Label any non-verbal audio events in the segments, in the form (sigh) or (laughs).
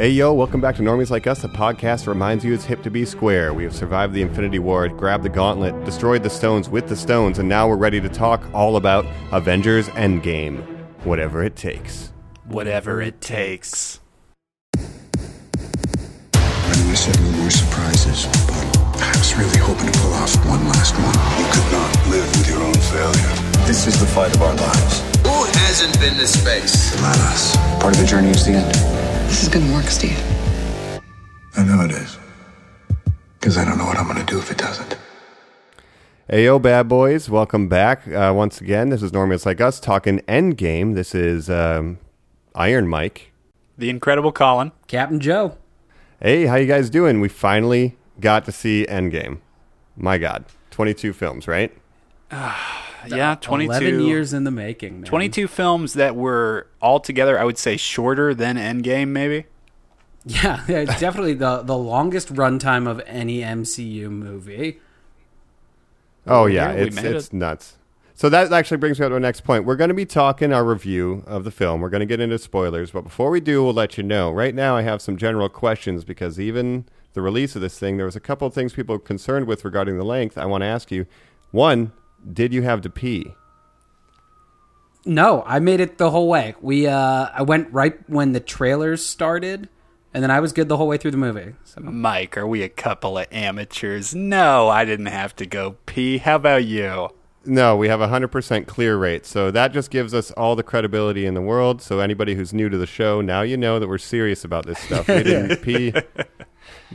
Hey yo, welcome back to Normies Like Us, the podcast that reminds you it's hip to be square. We have survived the Infinity War, grabbed the gauntlet, destroyed the stones with the stones, and now we're ready to talk all about Avengers Endgame. Whatever it takes. Whatever it takes. I knew I said no more surprises, but I was really hoping to pull off one last one. You could not live with your own failure. This is the fight of our lives. Who hasn't been to space? Not us. Part of the journey is the end. This is gonna work, Steve. I know it is. Because I don't know what I'm going to do if it doesn't. Hey yo, bad boys, welcome back uh, once again. This is Normies Like Us talking Endgame. This is um, Iron Mike. The Incredible Colin. Captain Joe. Hey, how you guys doing? We finally got to see Endgame. My God, 22 films, right? Yeah, 22. 11 years in the making, man. 22 films that were altogether, I would say, shorter than Endgame, maybe. Yeah, (laughs) yeah, it's definitely the, the longest runtime of any MCU movie. Oh yeah, yeah, it's it's it. nuts. So that actually brings me up to our next point. We're going to be talking our review of the film. We're going to get into spoilers, but before we do, we'll let you know. Right now, I have some general questions because even the release of this thing, there was a couple of things people were concerned with regarding the length. I want to ask you: one, did you have to pee? No, I made it the whole way. We uh I went right when the trailers started and then I was good the whole way through the movie. So Mike, are we a couple of amateurs? No, I didn't have to go pee. How about you? No, we have a 100% clear rate. So that just gives us all the credibility in the world. So anybody who's new to the show, now you know that we're serious about this stuff. We (laughs) didn't pee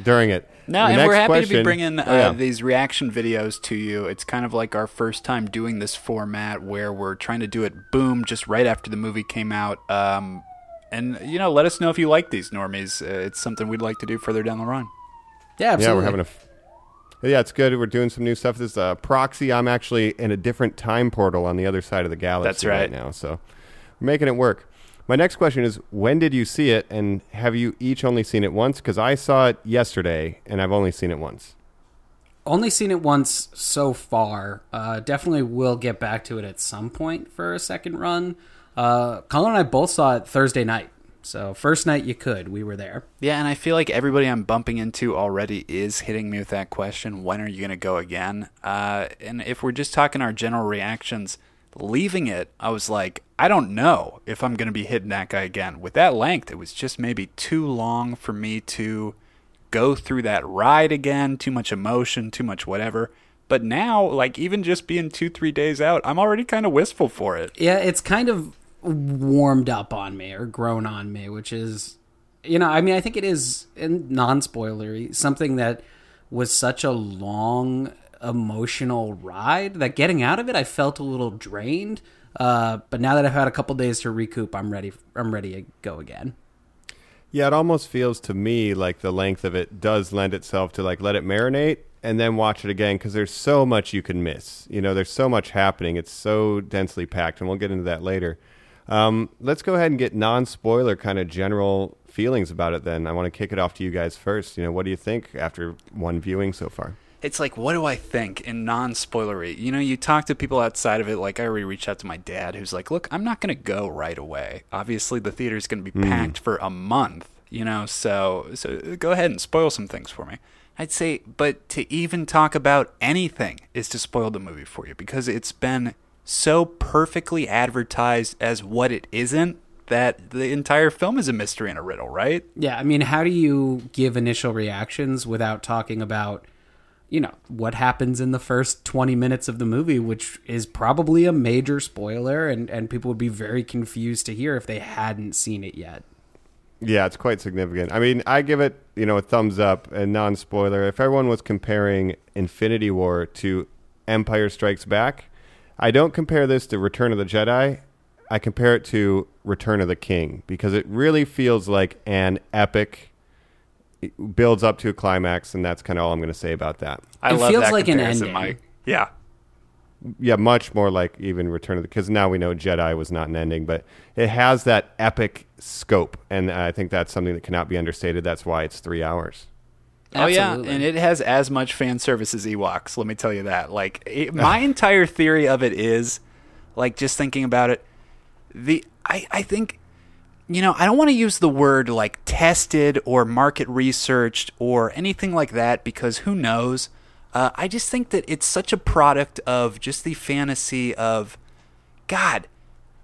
during it. No, The and we're happy to be bringing uh, Oh, yeah. these reaction videos to you. It's kind of like our first time doing this format where we're trying to do it boom just right after the movie came out. Um, and, you know, let us know if you like these normies. Uh, it's something we'd like to do further down the run. yeah, absolutely. Yeah, we're having a. F- yeah, it's good. We're doing some new stuff. This is uh, proxy. I'm actually in a different time portal on the other side of the galaxy That's right. now. So we're making it work. My next question is: When did you see it, and have you each only seen it once? Because I saw it yesterday, and I've only seen it once. only seen it once so far. Uh, definitely will get back to it at some point for a second run. Uh, Colin and I both saw it Thursday night. So first night you could, we were there. Yeah, and I feel like everybody I'm bumping into already is hitting me with that question when are you going to go again? Uh, and if we're just talking our general reactions, leaving it, I was like, I don't know if I'm going to be hitting that guy again. With that length, it was just maybe too long for me to go through that ride again, too much emotion, too much whatever. But now, like, even just being two, three days out, I'm already kind of wistful for it. Yeah, it's kind of warmed up on me or grown on me, which is, you know, I mean, I think it is non spoilery, something that was such a long emotional ride that getting out of it, I felt a little drained. Uh, but now that I've had a couple days to recoup, I'm ready. I'm ready to go again. Yeah, it almost feels to me like the length of it does lend itself to like let it marinate and then watch it again because there's so much you can miss. You know, there's so much happening. It's so densely packed, and we'll get into that later. Um, let's go ahead and get non-spoiler kind of general feelings about it. Then I want to kick it off to you guys first. You know, what do you think after one viewing so far? It's like what do i think in non-spoilery? You know you talk to people outside of it like i already reached out to my dad who's like look i'm not going to go right away. Obviously the theater's going to be hmm. packed for a month you know so so go ahead and spoil some things for me. I'd say but to even talk about anything is to spoil the movie for you because it's been so perfectly advertised as what it isn't that the entire film is a mystery and a riddle right? Yeah, I mean, how do you give initial reactions without talking about, you know, what happens in the first 20 minutes of the movie, which is probably a major spoiler, and, and people would be very confused to hear if they hadn't seen it yet. Yeah, it's quite significant. I mean, I give it, you know, a thumbs up and non spoiler. If everyone was comparing Infinity War to Empire Strikes Back, I don't compare this to Return of the Jedi. I compare it to Return of the King because it really feels like an epic builds up to a climax, and that's kind of all I'm going to say about that. i It love feels that like an comparison, ending. Mike. yeah Yeah, much more like even Return of the because now we know Jedi was not an ending, but it has that epic scope, and I think that's something that cannot be understated. That's why it's three hours. Oh yeah, and it has as much fan service as Ewoks. Let me tell you that. Like it, my entire theory of it is, like just thinking about it, the I I think you know, I don't want to use the word like tested or market researched or anything like that because who knows? Uh, I just think that it's such a product of just the fantasy of, God,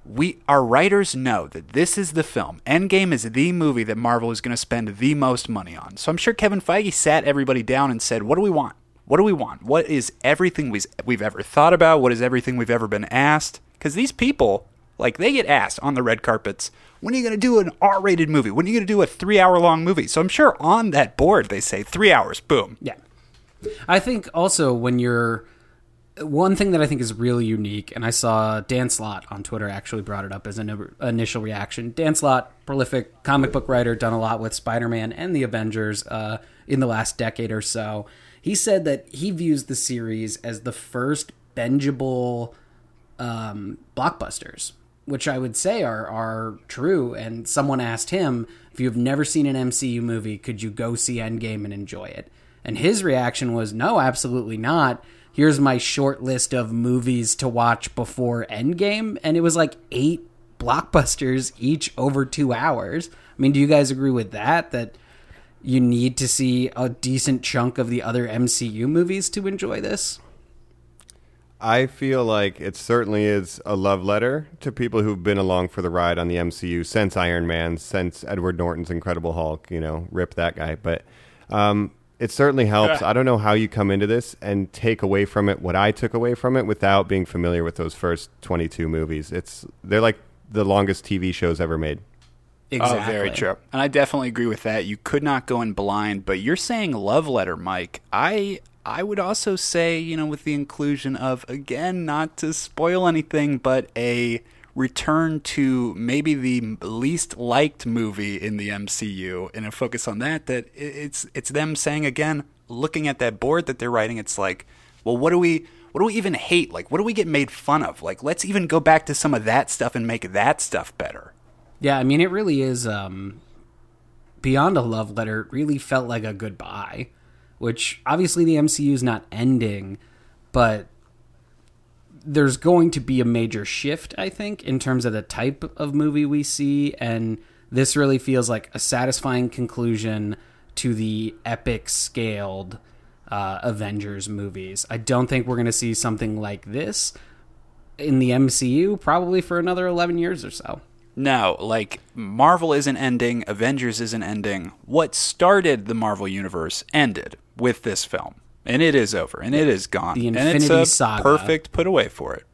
we our writers know that this is the film. Endgame is the movie that Marvel is going to spend the most money on. So I'm sure Kevin Feige sat everybody down and said, "What do we want? What do we want? What is everything we've, we've ever thought about? What is everything we've ever been asked?" Because these people, like, they get asked on the red carpets, "When are you going to do an R-rated movie? When are you going to do a three-hour-long movie?" So I'm sure on that board they say three hours, boom. Yeah. I think also when you're one thing that I think is really unique, and I saw Dan Slott on Twitter actually brought it up as an initial reaction. Dan Slott, prolific comic book writer, done a lot with Spider Man and the Avengers uh, in the last decade or so. He said that he views the series as the first bingeable um, blockbusters, which I would say are are true. And someone asked him, if you've never seen an MCU movie, could you go see Endgame and enjoy it? And his reaction was, no, absolutely not. Here's my short list of movies to watch before Endgame. And it was like eight blockbusters, each over two hours. I mean, do you guys agree with that? That you need to see a decent chunk of the other MCU movies to enjoy this? I feel like it certainly is a love letter to people who've been along for the ride on the MCU since Iron Man, since Edward Norton's Incredible Hulk. You know, rip that guy. But um, it certainly helps. I don't know how you come into this and take away from it what I took away from it without being familiar with those first 22 movies. It's they're like the longest TV shows ever made. Exactly. Oh, very true. And I definitely agree with that. You could not go in blind, but you're saying love letter, Mike. I I would also say, you know, with the inclusion of again, not to spoil anything, but a return to maybe the least liked movie in the MCU and a focus on that that it's it's them saying again, looking at that board that they're writing, it's like, well, what do we what do we even hate? Like what do we get made fun of? Like let's even go back to some of that stuff and make that stuff better. Yeah, I mean, it really is um, beyond a love letter. It really felt like a goodbye, which obviously the MCU is not ending, but there's going to be a major shift, I think, in terms of the type of movie we see, and this really feels like a satisfying conclusion to the epic scaled uh, Avengers movies. I don't think we're going to see something like this in the MCU probably for another 11 years or so. No, like Marvel isn't ending, Avengers isn't ending. What started the Marvel universe ended with this film, and it is over, and it is gone. The and it's Infinity a Saga. perfect put away for it.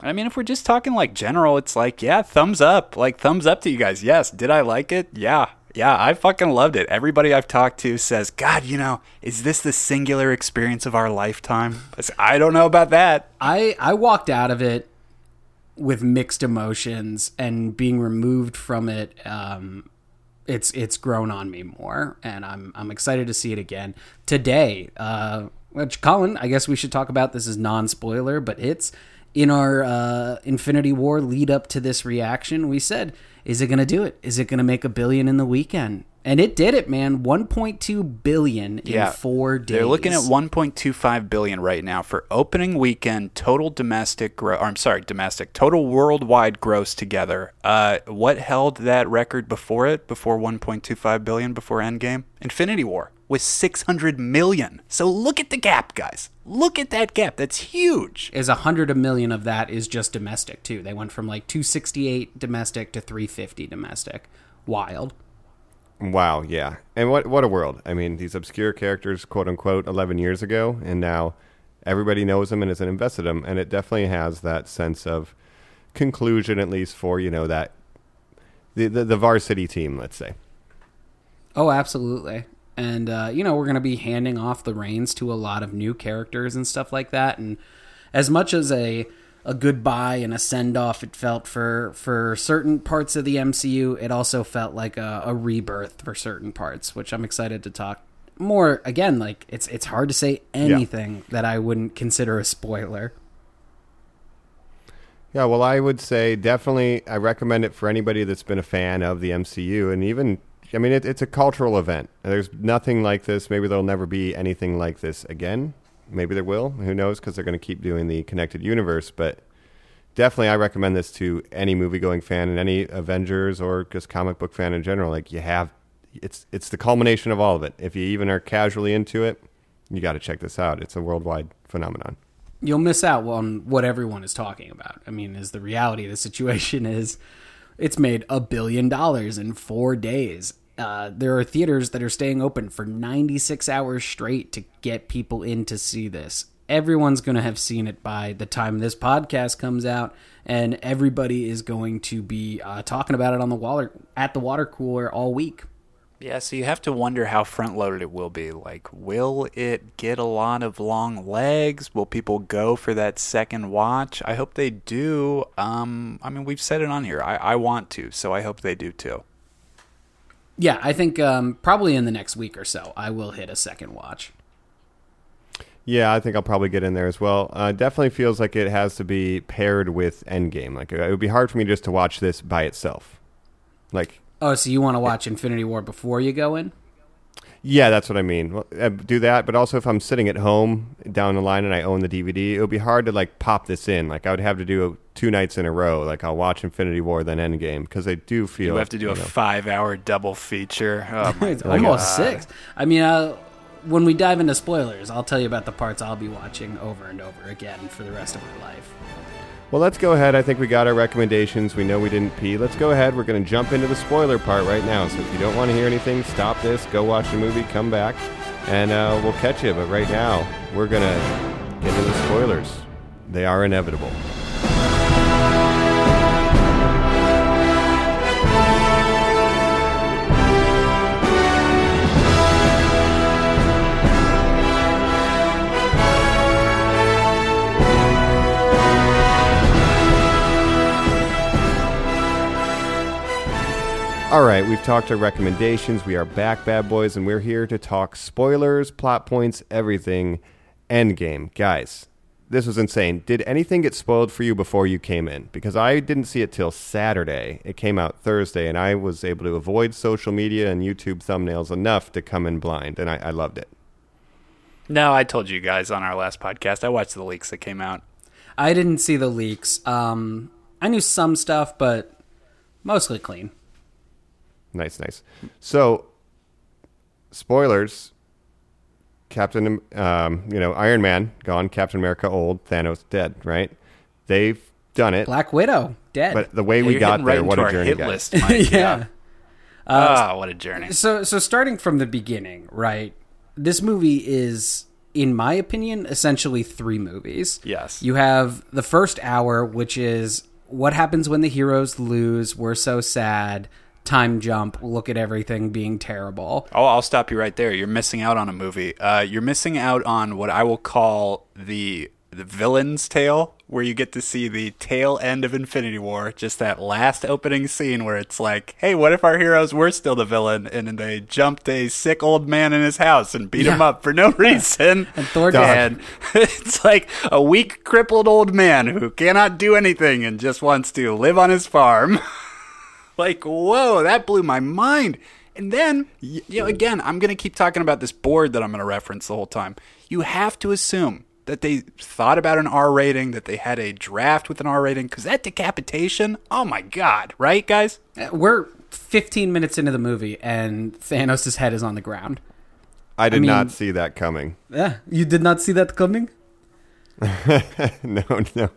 I mean, if we're just talking like general, it's like, yeah, thumbs up, like thumbs up to you guys. Yes, did I like it? Yeah, yeah, I fucking loved it. Everybody I've talked to says, God, you know, is this the singular experience of our lifetime? I say, I don't know about that. I I walked out of it with mixed emotions and being removed from it um it's it's grown on me more and I'm I'm excited to see it again. Today uh which Colin I guess we should talk about this is non-spoiler but it's in our uh Infinity War lead up to this reaction we said is it going to do it? Is it going to make a billion in the weekend and it did it man 1.2 billion in 4 days They're looking at 1.25 billion right now for opening weekend total domestic gross. I'm sorry, domestic total worldwide gross together. Uh, what held that record before it? Before 1.25 billion? Before Endgame? Infinity War was 600 million. So look at the gap, guys. Look at that gap. That's huge. is a hundred a million of that is just domestic too. They went from like 268 domestic to 350 domestic. Wild. Wow, yeah. And what what a world. I mean, these obscure characters, quote unquote, 11 years ago, and now everybody knows them and is invested in them, and it definitely has that sense of conclusion, at least for you know that the the, the varsity team, let's say. Oh, absolutely. And uh, you know, we're going to be handing off the reins to a lot of new characters and stuff like that. And as much as a a goodbye and a send off it felt for for certain parts of the MCU, it also felt like a, a rebirth for certain parts, which I'm excited to talk more again like it's it's hard to say anything that I wouldn't consider a spoiler. Yeah, well, I would say definitely I recommend it for anybody that's been a fan of the MCU, and even I mean it, it's a cultural event. There's nothing like this. Maybe there'll never be anything like this again. Maybe there will. Who knows? Because they're going to keep doing the connected universe. But definitely I recommend this to any movie going fan and any Avengers or just comic book fan in general. Like you have, it's it's the culmination of all of it. If you even are casually into it, you got to check this out. It's a worldwide phenomenon. You'll miss out on what everyone is talking about. I mean, is the reality of the situation (laughs) is it's made a billion dollars in four days. Uh, there are theaters that are staying open for 96 hours straight to get people in to see this. Everyone's going to have seen it by the time this podcast comes out, and everybody is going to be uh, talking about it on the water at the water cooler all week. Yeah, so you have to wonder how front loaded it will be. Like, will it get a lot of long legs? Will people go for that second watch? I hope they do. Um, I mean, we've said it on here. I, I want to, so I hope they do too. Yeah, I think um, probably in the next week or so, I will hit a second watch. Yeah, I think I'll probably get in there as well. Uh, definitely feels like it has to be paired with Endgame. Like it would be hard for me just to watch this by itself. Like Oh, so you want to watch Infinity War before you go in? Yeah, that's what I mean. Well, I do that, but also if I'm sitting at home down the line and I own the DVD, it would be hard to like pop this in. Like I would have to do two nights in a row. Like I'll watch Infinity War then Endgame because they do feel You have to do you a know, five-hour double feature. Oh (laughs) my it's God. almost six. I mean, uh, when we dive into spoilers, I'll tell you about the parts I'll be watching over and over again for the rest of my life. Well, let's go ahead. I think we got our recommendations. We know we didn't pee. Let's go ahead. We're going to jump into the spoiler part right now. So if you don't want to hear anything, stop this, go watch the movie, come back, and uh, we'll catch you. But right now, we're going to get into the spoilers. They are inevitable. All right, we've talked our recommendations. We are back, bad boys, and we're here to talk spoilers, plot points, everything. Endgame. Guys, this was insane. Did anything get spoiled for you before you came in? Because I didn't see it till Saturday. It came out Thursday, and I was able to avoid social media and YouTube thumbnails enough to come in blind, and I, I loved it. No, I told you guys on our last podcast. I watched the leaks that came out. I didn't see the leaks. Um, I knew some stuff, but mostly clean. Nice, nice. So, spoilers. Captain, um, you know, Iron Man gone, Captain America old, Thanos dead. Right? They've done it, Black Widow dead. but the way Yeah, we got getting right there, what a journey, hit guys. list, Mike. (laughs) yeah. Ah, what a journey. So so starting from the beginning, right? This movie is in my opinion essentially three movies. Yes. You have the first hour which is what happens when the heroes lose, we're so sad, time jump, look at everything being terrible. Oh, I'll stop you right there. You're missing out on a movie. Uh, you're missing out on what I will call the the villain's tale, where you get to see the tail end of Infinity War, just that last opening scene where it's like, hey, what if our heroes were still the villain, and then they jumped a sick old man in his house and beat him up for no reason. (laughs) And Thor and (laughs) it's like a weak, crippled old man who cannot do anything and just wants to live on his farm. (laughs) like, whoa, that blew my mind. And then, you know, again, I'm going to keep talking about this board that I'm going to reference the whole time. You have to assume that they thought about an R rating, that they had a draft with an R rating, because that decapitation, oh my God, right, guys? Uh, We're 15 minutes into the movie and Thanos' head is on the ground. I did mean- not see that coming. Yeah, you did not see that coming? (laughs) no, no.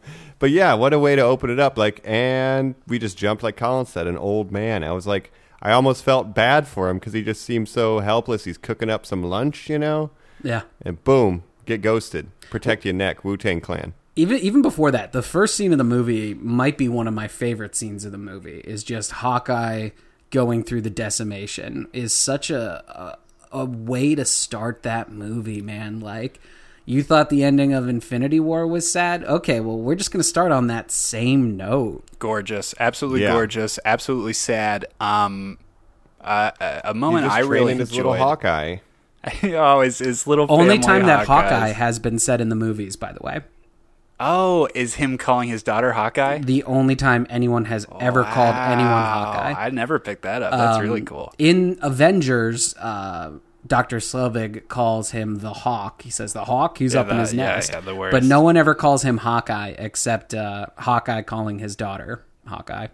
But yeah, what a way to open it up. Like, and we just jumped, like Colin said, an old man. I was like, I almost felt bad for him because he just seemed so helpless. He's cooking up some lunch, you know, Yeah. and boom, get ghosted. Protect your neck, Wu Tang Clan. even even before that, the first scene of the movie might be one of my favorite scenes of the movie. Is just Hawkeye going through the decimation is such a a, a way to start that movie, man. Like you thought the ending of Infinity War was sad. Okay, well we're just gonna start on that same note. Gorgeous, absolutely Yeah. gorgeous, absolutely sad. Um, uh, a- a moment just I really training his little. Hawkeye. (laughs) oh, his, his little Only family time that Hawkeyes. Hawkeye has been said in the movies, by the way. Oh, is him calling his daughter Hawkeye? The only time anyone has ever called anyone Hawkeye. I never picked that up. That's Um, really cool. In Avengers, uh, Dr. Selvig calls him the Hawk. He says the Hawk. He's Yeah, up in his yeah, nest. yeah, the worst. but no one ever calls him Hawkeye except uh, Hawkeye calling his daughter Hawkeye.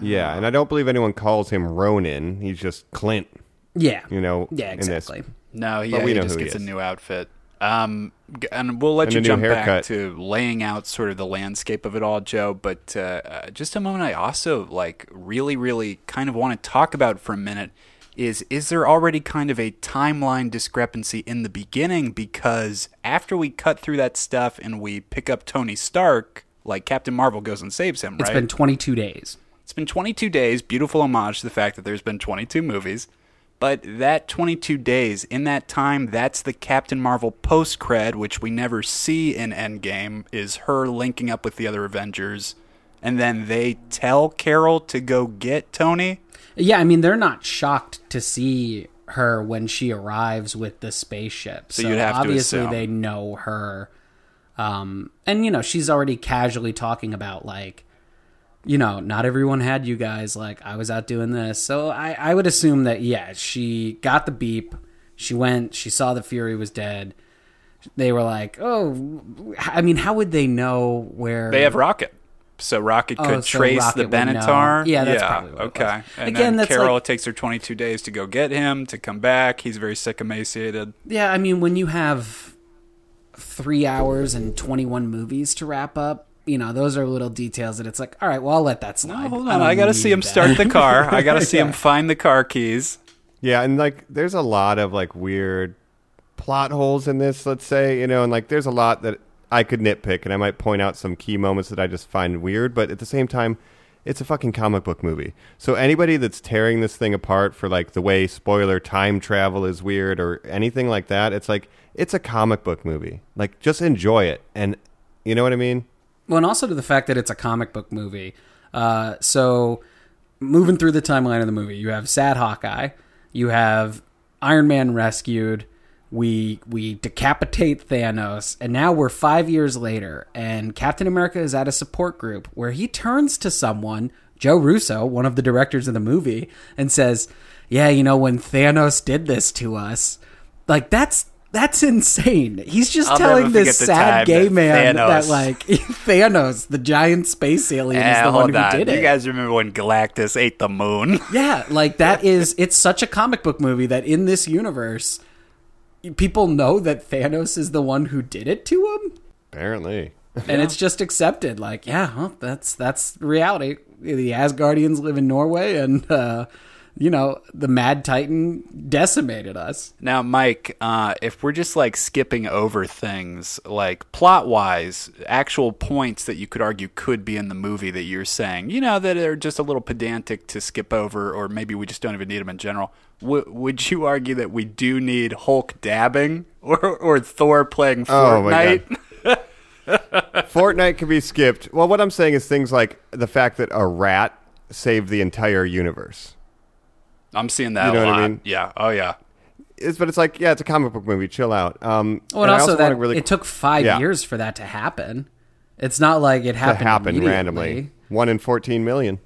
Yeah, and I don't believe anyone calls him Ronin. He's just Clint. Yeah. You know, Yeah, in this. exactly. No, But yeah, we he know just who he gets a new outfit. Um, and we'll let And you a new jump back to laying out sort of the landscape of it all, Joe. But uh, uh, just a moment, I also like really, really kind of want to talk about for a minute. Is is there already kind of a timeline discrepancy in the beginning? Because after we cut through that stuff and we pick up Tony Stark, like Captain Marvel goes and saves him, It's been 22 days. It's been 22 days. Beautiful homage to the fact that there's been 22 movies. But that 22 days, in that time, that's the Captain Marvel post cred, which we never see in Endgame, is her linking up with the other Avengers. And then they tell Carol to go get Tony. Yeah, I mean they're not shocked to see her when she arrives with the spaceship. So, you'd have obviously they know her. Um, and you know she's already casually talking about like, you know, not everyone had you guys. Like I was out doing this, so I I would assume that yeah she got the beep. She went. She saw the Fury was dead. They were like, oh, I mean, how would they know where They have Rocket. So Rocket Oh, could so trace Rocket the. Benatar. Yeah, that's probably what it okay. was. And Again, then that's Carol like- takes her 22 days to go get him, to come back. He's very sick, emaciated. Yeah, I mean, when you have three hours and 21 movies to wrap up, you know, those are little details that it's like, all right, well, I'll let that slide. Oh, hold on. don't I, got to see him that. start the car. I got to (laughs) see him find the car keys. Yeah, and like there's a lot of like weird plot holes in this, let's say, you know, and like there's a lot that I could nitpick and I might point out some key moments that I just find weird, but at the same time, it's a fucking comic book movie. So anybody that's tearing this thing apart for like the way spoiler time travel is weird or anything like that, it's like it's a comic book movie. Like just enjoy it. And you know what I mean? Well, and also to the fact that it's a comic book movie. Uh, so, moving through the timeline of the movie, you have Sad Hawkeye, you have Iron Man rescued, we we decapitate Thanos, and now we're five years later, and Captain America is at a support group where he turns to someone, Joe Russo, one of the directors of the movie, and says, "Yeah, you know when Thanos did this to us, like that's." That's insane. He's just I'll telling this forget the time sad gay man that like (laughs) Thanos, the giant space alien, is Eh, the one who on. did it. You guys remember when Galactus ate the moon? yeah, like that is it's such a comic book movie that in this universe, people know that Thanos is the one who did it to him, Apparently. and it's just accepted. Like, yeah, well, that's that's reality. The Asgardians live in Norway, and uh, you know the Mad Titan decimated us. Now, Mike, uh, if we're just like skipping over things, like plot wise, actual points that you could argue could be in the movie that you're saying, you know, that are just a little pedantic to skip over, or maybe we just don't even need them in general. W- would you argue that we do need Hulk dabbing or, or Thor playing Oh, Fortnite? God. (laughs) (laughs) Fortnite can be skipped. Well, what I'm saying is things like the fact that a rat saved the entire universe. I'm seeing that You know a what lot. I mean? Yeah. Oh, yeah. It's, but it's like, yeah, it's a comic book movie. Chill out. Um, Oh, and I also, that really it took five Yeah. years for that to happen. It's not like it to happened. happen randomly. One in 14 million.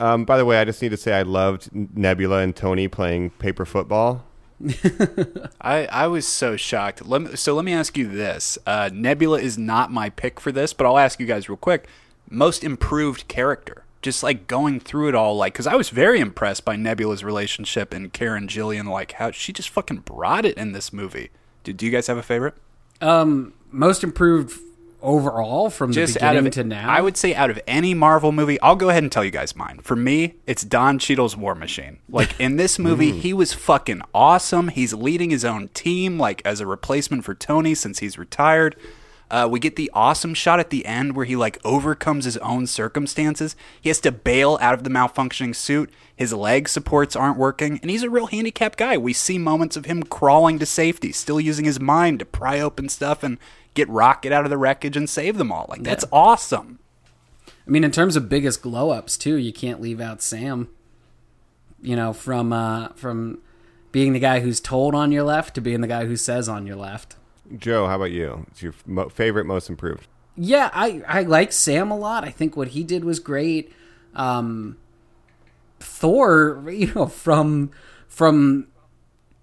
Um, by the way, I just need to say I loved Nebula and Tony playing paper football. (laughs) I, I was so shocked. Let me, so let me ask you this: uh, Nebula is not my pick for this, but I'll ask you guys real quick. Most improved character, just like going through it all, like because I was very impressed by Nebula's relationship and Karen Gillan, like how she just fucking brought it in this movie. Did do you guys have a favorite? Um, most improved overall from Just the out beginning of to now. I would say out of any Marvel movie, I'll go ahead and tell you guys mine. For me, it's Don Cheadle's War Machine. Like in this movie, he was fucking awesome. He's leading his own team, like as a replacement for Tony since he's retired. Uh, we get the awesome shot at the end where he like overcomes his own circumstances. He has to bail out of the malfunctioning suit. His leg supports aren't working, and he's a real handicapped guy. We see moments of him crawling to safety, still using his mind to pry open stuff and get Rocket out of the wreckage and save them all. Like that's awesome. I mean, in terms of biggest glow ups too, you can't leave out Sam. You know, from uh, from being the guy who's told on your left to being the guy who says on your left. Joe, how about you? It's your mo- favorite, most improved. Yeah, I I like Sam a lot. I think what he did was great. Um, Thor, (laughs) you know, from from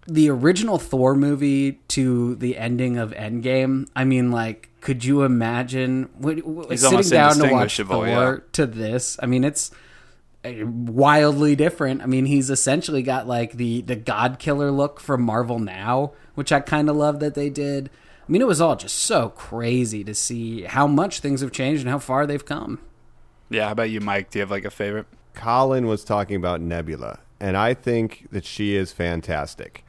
the original Thor movie to the ending of Endgame. I mean, like, could you imagine what, what- sitting down to watch indistinguishable, Thor yeah. to this? I mean, it's uh, wildly different. I mean, he's essentially got like the the God Killer look from Marvel now, which I kind of love that they did. I mean, it was all just so crazy to see how much things have changed and how far they've come. Yeah, how about you, Mike? Do you have like a favorite? Colin was talking about Nebula, and I think that she is fantastic,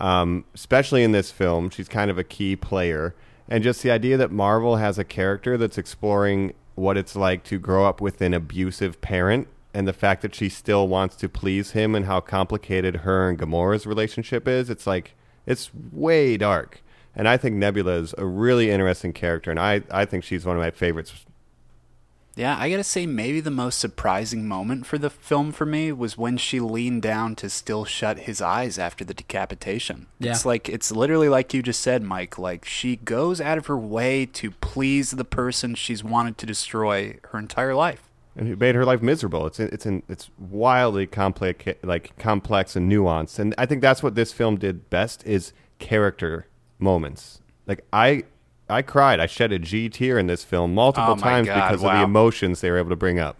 um, especially in this film. She's kind of a key player, and just the idea that Marvel has a character that's exploring what it's like to grow up with an abusive parent, and the fact that she still wants to please him, and how complicated her and Gamora's relationship is. It's like it's way dark, and I think Nebula is a really interesting character, and I I think she's one of my favorites Yeah, I gotta say, maybe the most surprising moment for the film for me was when she leaned down to still shut his eyes after the decapitation. Yeah. It's like, it's literally like you just said, Mike. Like, she goes out of her way to please the person she's wanted to destroy her entire life. and who made her life miserable. It's it's in, it's wildly complex, like complex and nuanced, and I think that's what this film did best is character moments. Like I, I cried, I shed a G tear in this film multiple Oh times God, because of the emotions they were able to bring up.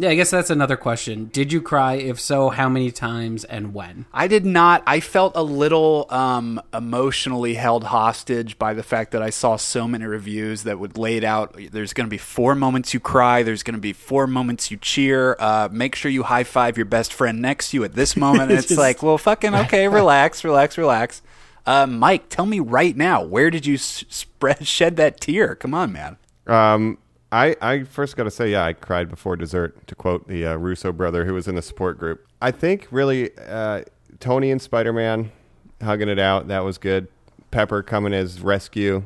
Yeah, I guess that's another question. Did you cry? If so, how many times and when? I did not. I felt a little um, emotionally held hostage by the fact that I saw so many reviews that would lay it out. There's going to be four moments you cry. There's going to be four moments you cheer. Uh, make sure you high five your best friend next to you at this moment. (laughs) And it's Just- like, well, fucking okay, relax, relax, relax. Uh, Mike, tell me right now, where did you spread (laughs) shed that tear? Come on, man. Um, I, I first got to say, yeah, I cried before dessert, to quote the uh, Russo brother who was in the support group. I think really uh, Tony and Spider Man hugging it out, that was good. Pepper coming as rescue,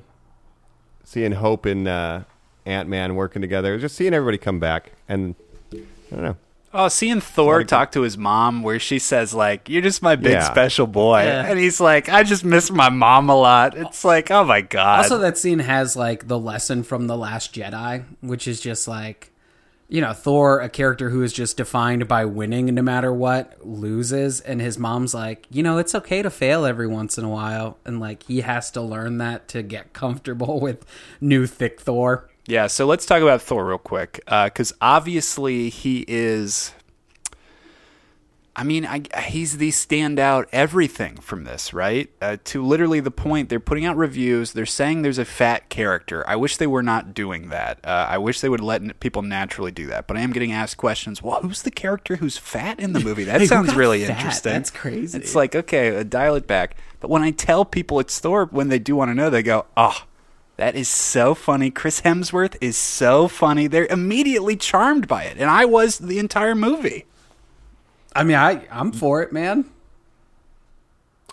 seeing Hope and uh, Ant Man working together, just seeing everybody come back. And I don't know. Oh, seeing Thor talk to his mom, where she says like, "You're just my big Yeah. special boy," Yeah. and he's like, "I just miss my mom a lot." It's like, oh my god. Also, that scene has like the lesson from the Last Jedi, which is just like, you know, Thor, a character who is just defined by winning no matter what, loses, and his mom's like, you know, it's okay to fail every once in a while, and like he has to learn that to get comfortable (laughs) with new thick Thor. Yeah, so let's talk about Thor real quick, because obviously he is. I mean, I, he's the standout everything from this, right? Uh, to literally the point, they're putting out reviews. They're saying there's a fat character. I wish they were not doing that. Uh, I wish they would let n- people naturally do that. But I am getting asked questions. Well, who's the character who's fat in the (laughs) movie? That Hey, sounds really fat? interesting. That's crazy. It's like okay, uh, dial it back. But when I tell people it's Thor, when they do want to know, they go, "Oh, that is so funny. Chris Hemsworth is so funny. They're immediately charmed by it. And I was the entire movie. I mean, I I'm for it, man.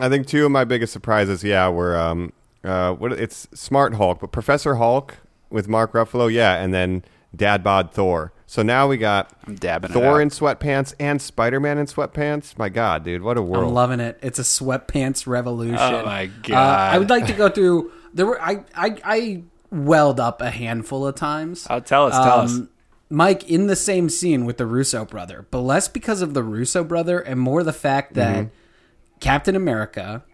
I think two of my biggest surprises, yeah, were um, uh, what it's Smart Hulk, but Professor Hulk with Mark Ruffalo, yeah, and then Dad Bod Thor. So now we got I'm dabbing Thor in sweatpants and Spider Man in sweatpants. My God, dude, what a world! I'm loving it. It's a sweatpants revolution. Oh, my Uh, God. I would like to go through. There were I I I welled up a handful of times. Oh, tell us, tell us. Um, Mike in the same scene with the Russo brother, but less because of the Russo brother and more the fact that Captain America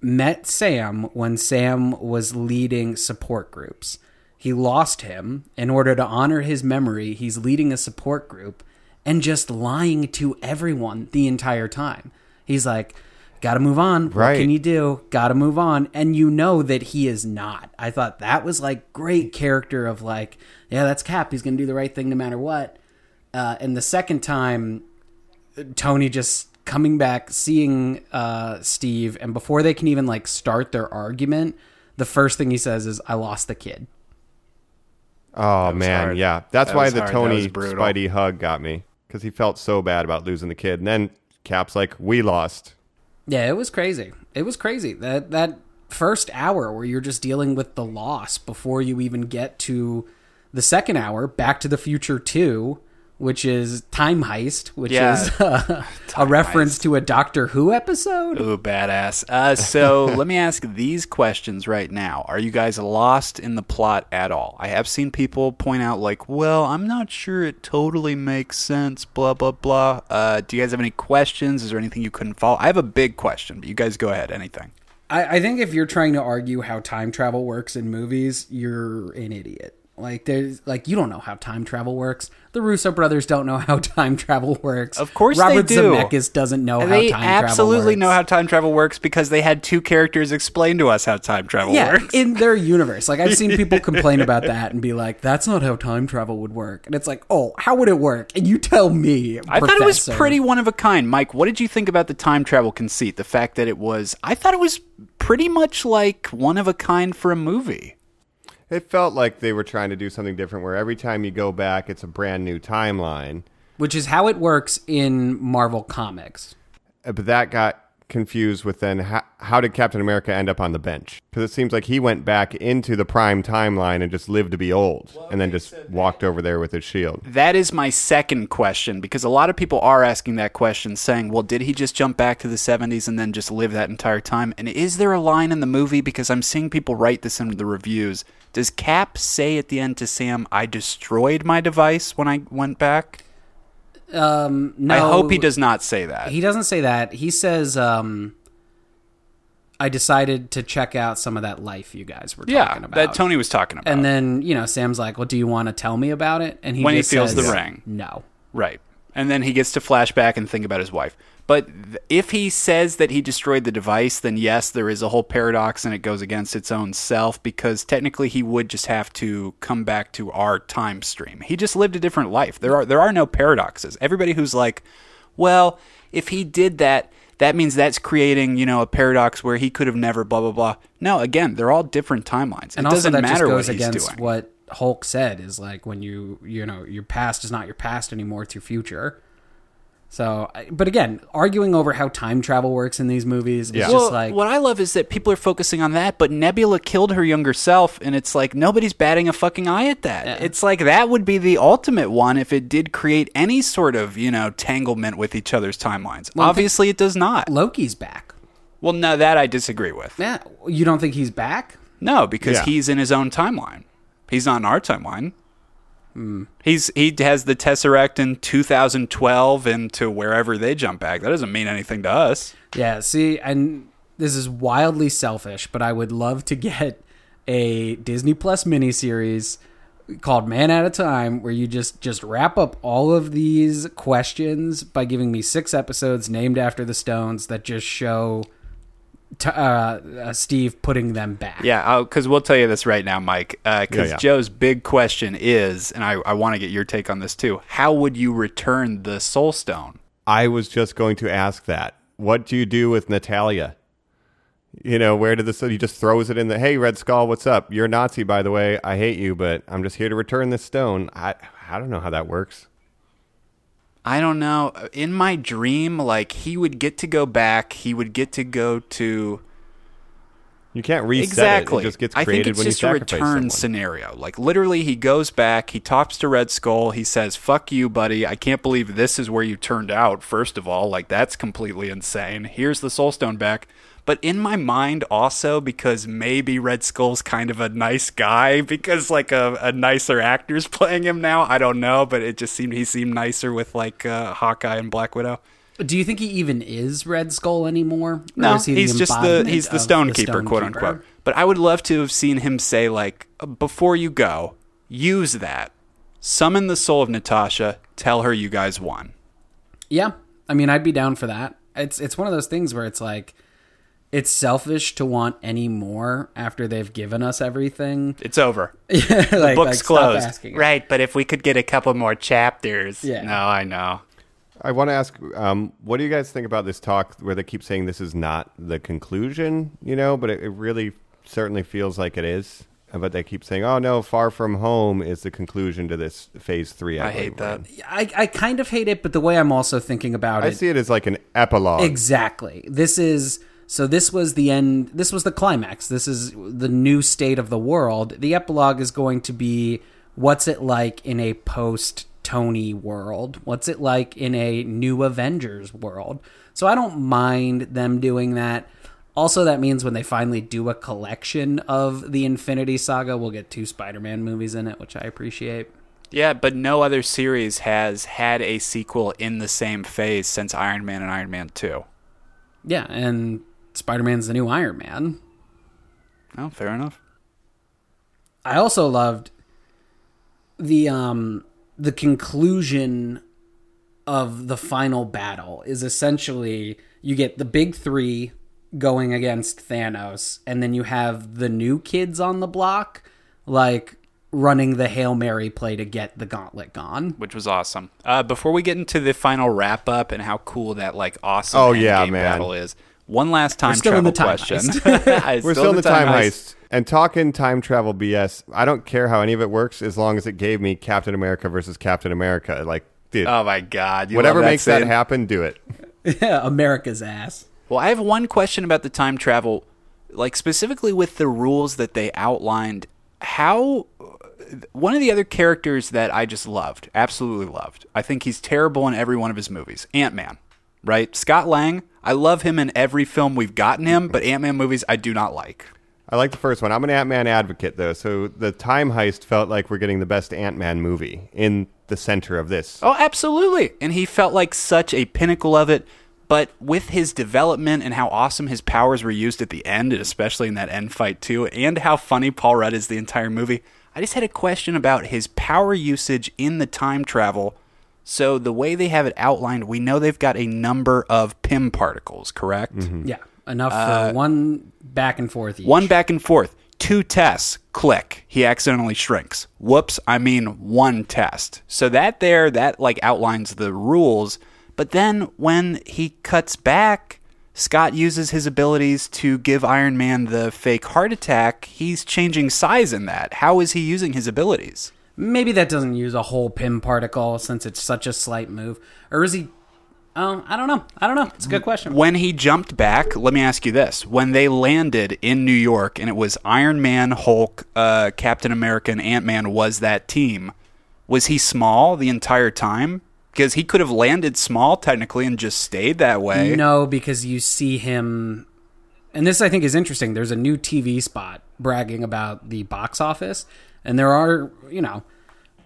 met Sam when Sam was leading support groups. He lost him. In order to honor his memory, he's leading a support group and just lying to everyone the entire time. He's like, Gotta move on. What can you do? Gotta move on. And you know that he is not. I thought that was like great character of like, yeah, that's Cap. He's gonna do the right thing no matter what. Uh, and the second time, Tony just coming back, seeing uh, Steve, and before they can even like start their argument, the first thing he says is, "I lost the kid." oh man, hard. yeah, that's That why the hard. Tony. Spidey hug got me because he felt so bad about losing the kid, and then Cap's like, "We lost." Yeah, it was crazy. It was crazy that that first hour where you're just dealing with the loss before you even get to the second hour, Back to the Future Two, which is Time Heist, which Yeah. is uh, (laughs) a reference Heist. to a Doctor Who episode. Ooh, badass. Uh, so (laughs) let me ask these questions right now. Are you guys lost in the plot at all? I have seen people point out, like, well, I'm not sure it totally makes sense, blah, blah, blah. Uh, do you guys have any questions? Is there anything you couldn't follow? I have a big question, but you guys go ahead. Anything. I, I think if you're trying to argue how time travel works in movies, you're an idiot. Like there's like you don't know how time travel works. The Russo brothers don't know how (laughs) time travel works. Of course they Robert do. Zemeckis doesn't know they how time travel works. absolutely know how time travel works because they had two characters explain to us how time travel yeah, works. in their universe. Like I've seen (laughs) people complain about that and be like, "That's not how time travel would work." And it's like, "Oh, how would it work?" And you tell me. I thought it was pretty one of a kind. Mike, what did you think about the time travel conceit? The fact that it was, I thought it was pretty much like one of a kind for a movie. It felt like they were trying to do something different where every time you go back, it's a brand new timeline. which is how it works in Marvel Comics. Uh, But that got confused with then how, how did Captain America end up on the bench? Because it seems like he went back into the prime timeline and just lived to be old and then just walked over there with his shield. That is my second question because a lot of people are asking that question, saying, well, did he just jump back to the 70s and then just live that entire time? And is there a line in the movie? Because I'm seeing people write this in the reviews. Does Cap say at the end to Sam, I destroyed my device when I went back? Um, no, I hope he does not say that. He doesn't say that. He says, um, "I decided to check out some of that life you guys were yeah, talking about." that Tony was talking about. And then you know, Sam's like, "Well, do you want to tell me about it?" And he When he feels the ring. No. Right. And then he gets to flashback and think about his wife. But if he says that he destroyed the device, then yes, there is a whole paradox and it goes against its own self because technically he would just have to come back to our time stream. He just lived a different life. There are there are no paradoxes. Everybody who's like, well, if he did that, that means that's creating, you know, a paradox where he could have never blah blah blah. No, again, they're all different timelines. And it also, doesn't that just matter goes what he's against doing. what Hulk said is like when you you know your past is not your past anymore; it's your future. So, but again, arguing over how time travel works in these movies is Yeah. just Well, like what I love is that people are focusing on that, but Nebula killed her younger self, and it's like nobody's batting a fucking eye at that. Yeah. It's like that would be the ultimate one if it did create any sort of you know tanglement with each other's timelines. Well, Obviously, it does not. Loki's back. Well, no, that I disagree with. Yeah, you don't think he's back? No, because Yeah. he's in his own timeline. He's not in our timeline. Hmm. He's he has the Tesseract in 2012 into wherever they jump back. That doesn't mean anything to us. Yeah, see, and this is wildly selfish, but I would love to (laughs) get a Disney Plus miniseries called Man at a Time where you just just wrap up all of these questions by giving me six episodes named after the stones that just show t- uh, uh, Steve putting them back. Yeah, because we'll tell you this right now, Mike. Because Yeah, yeah. Joe's big question is, and I, I want to get your take on this too. How would you return the Soul Stone? I was just going to ask that. What do you do with Natalia? You know, where did this? He just throws it in the. Hey, Red Skull, what's up? You're a Nazi, by the way. I hate you, but I'm just here to return this stone. I I don't know how that works. I don't know. In my dream, like he would get to go back. He would get to go to You can't reset exactly. it. It just gets created I think it's when just you a return someone. scenario. Like literally, he goes back. He talks to Red Skull. He says, "Fuck you, buddy. I can't believe this is where you turned out." First of all, like that's completely insane. Here's the Soul Stone back. But in my mind, also because maybe Red Skull's kind of a nice guy because like a, a nicer actor's (laughs) playing him now. I don't know, but it just seemed he seemed nicer with like uh, Hawkeye and Black Widow. Do you think he even is Red Skull anymore? No, he he's just the he's the stone keeper, Stone quote Keeper? unquote. But I would love to have seen him say like, "Uh, before you go, use that, summon the soul of Natasha, tell her you guys won. Yeah, I mean, I'd be down for that. It's it's one of those things where it's like it's selfish to want any more after they've given us everything. (laughs) It's over. like, Book's like, closed. asking it. Right, but if we could get a couple more chapters. Yeah. No, I know. I want to ask, um, what do you guys think about this talk where they keep saying this is not the conclusion? You know, but it, it really certainly feels like it is. Uh, But they keep saying, "Oh no, Far From Home is the conclusion to this Phase Three. I believe hate that. in." I, I kind of hate it, but the way I'm also thinking about I it, I see it as like an epilogue. exactly. This is so. This was the end. This was the climax. This is the new state of the world. The epilogue is going to be what's it like in a post Tony world? What's it like in a new Avengers world? So I don't mind them doing that. Also, that means when they finally do a collection of the Infinity Saga, we'll get two Spider Man movies in it, which I appreciate. Yeah, but no other series has had a sequel in the same phase since Iron Man and Iron Man 2. Yeah, and Spider Man's the new Iron Man. Oh, fair enough. I also loved the um the conclusion of the final battle is essentially you get the big 3 going against Thanos and then you have the new kids on the block like running the Hail Mary play to get the gauntlet gone. Which was awesome. Uh, before we get into the final wrap up and how cool that like awesome Oh, yeah, endgame man. battle is, one last time still in travel the time question. heist. (laughs) We're still in the time heist. And talking time travel BS, I don't care how any of it works as long as it gave me Captain America versus Captain America. Like, dude, Oh my god! You whatever love makes that happen, do it. Yeah, (laughs) America's ass. Well, I have one question about the time travel, like specifically with the rules that they outlined. How one of the other characters that I just loved, absolutely loved. I think he's terrible in every one of his movies. Ant Man, right? Scott Lang. I love him in every film we've gotten him, but (laughs) Ant Man movies I do not like. I like the first one. I'm an Ant Man advocate, though. So the time heist felt like we're getting the best Ant Man movie in the center of this. Oh, absolutely. And he felt like such a pinnacle of it. But with his development and how awesome his powers were used at the end, and especially in that end fight too, and how funny Paul Rudd is the entire movie, I just had a question about his power usage in the time travel. So the way they have it outlined, we know they've got a number of Pym particles, correct? Mm-hmm. Yeah, enough for one back and forth each. One back and forth. Two tests. Click. He accidentally shrinks. Whoops. I mean one test. So that there, that like outlines the rules. But then when he cuts back, Scott uses his abilities to give Iron Man the fake heart attack. He's changing size in that. How is he using his abilities? Maybe that doesn't use a whole Pym particle since it's such a slight move. Or is he? Um, I don't know. I don't know. It's a good question. When he jumped back, let me ask you this: When they landed in New York, and it was Iron Man, Hulk, uh, Captain America, and Ant Man was that team, was he small the entire time? Because he could have landed small technically and just stayed that way. No, because you see him, and this I think is interesting. There's a new TV spot bragging about the box office, and there are, you know,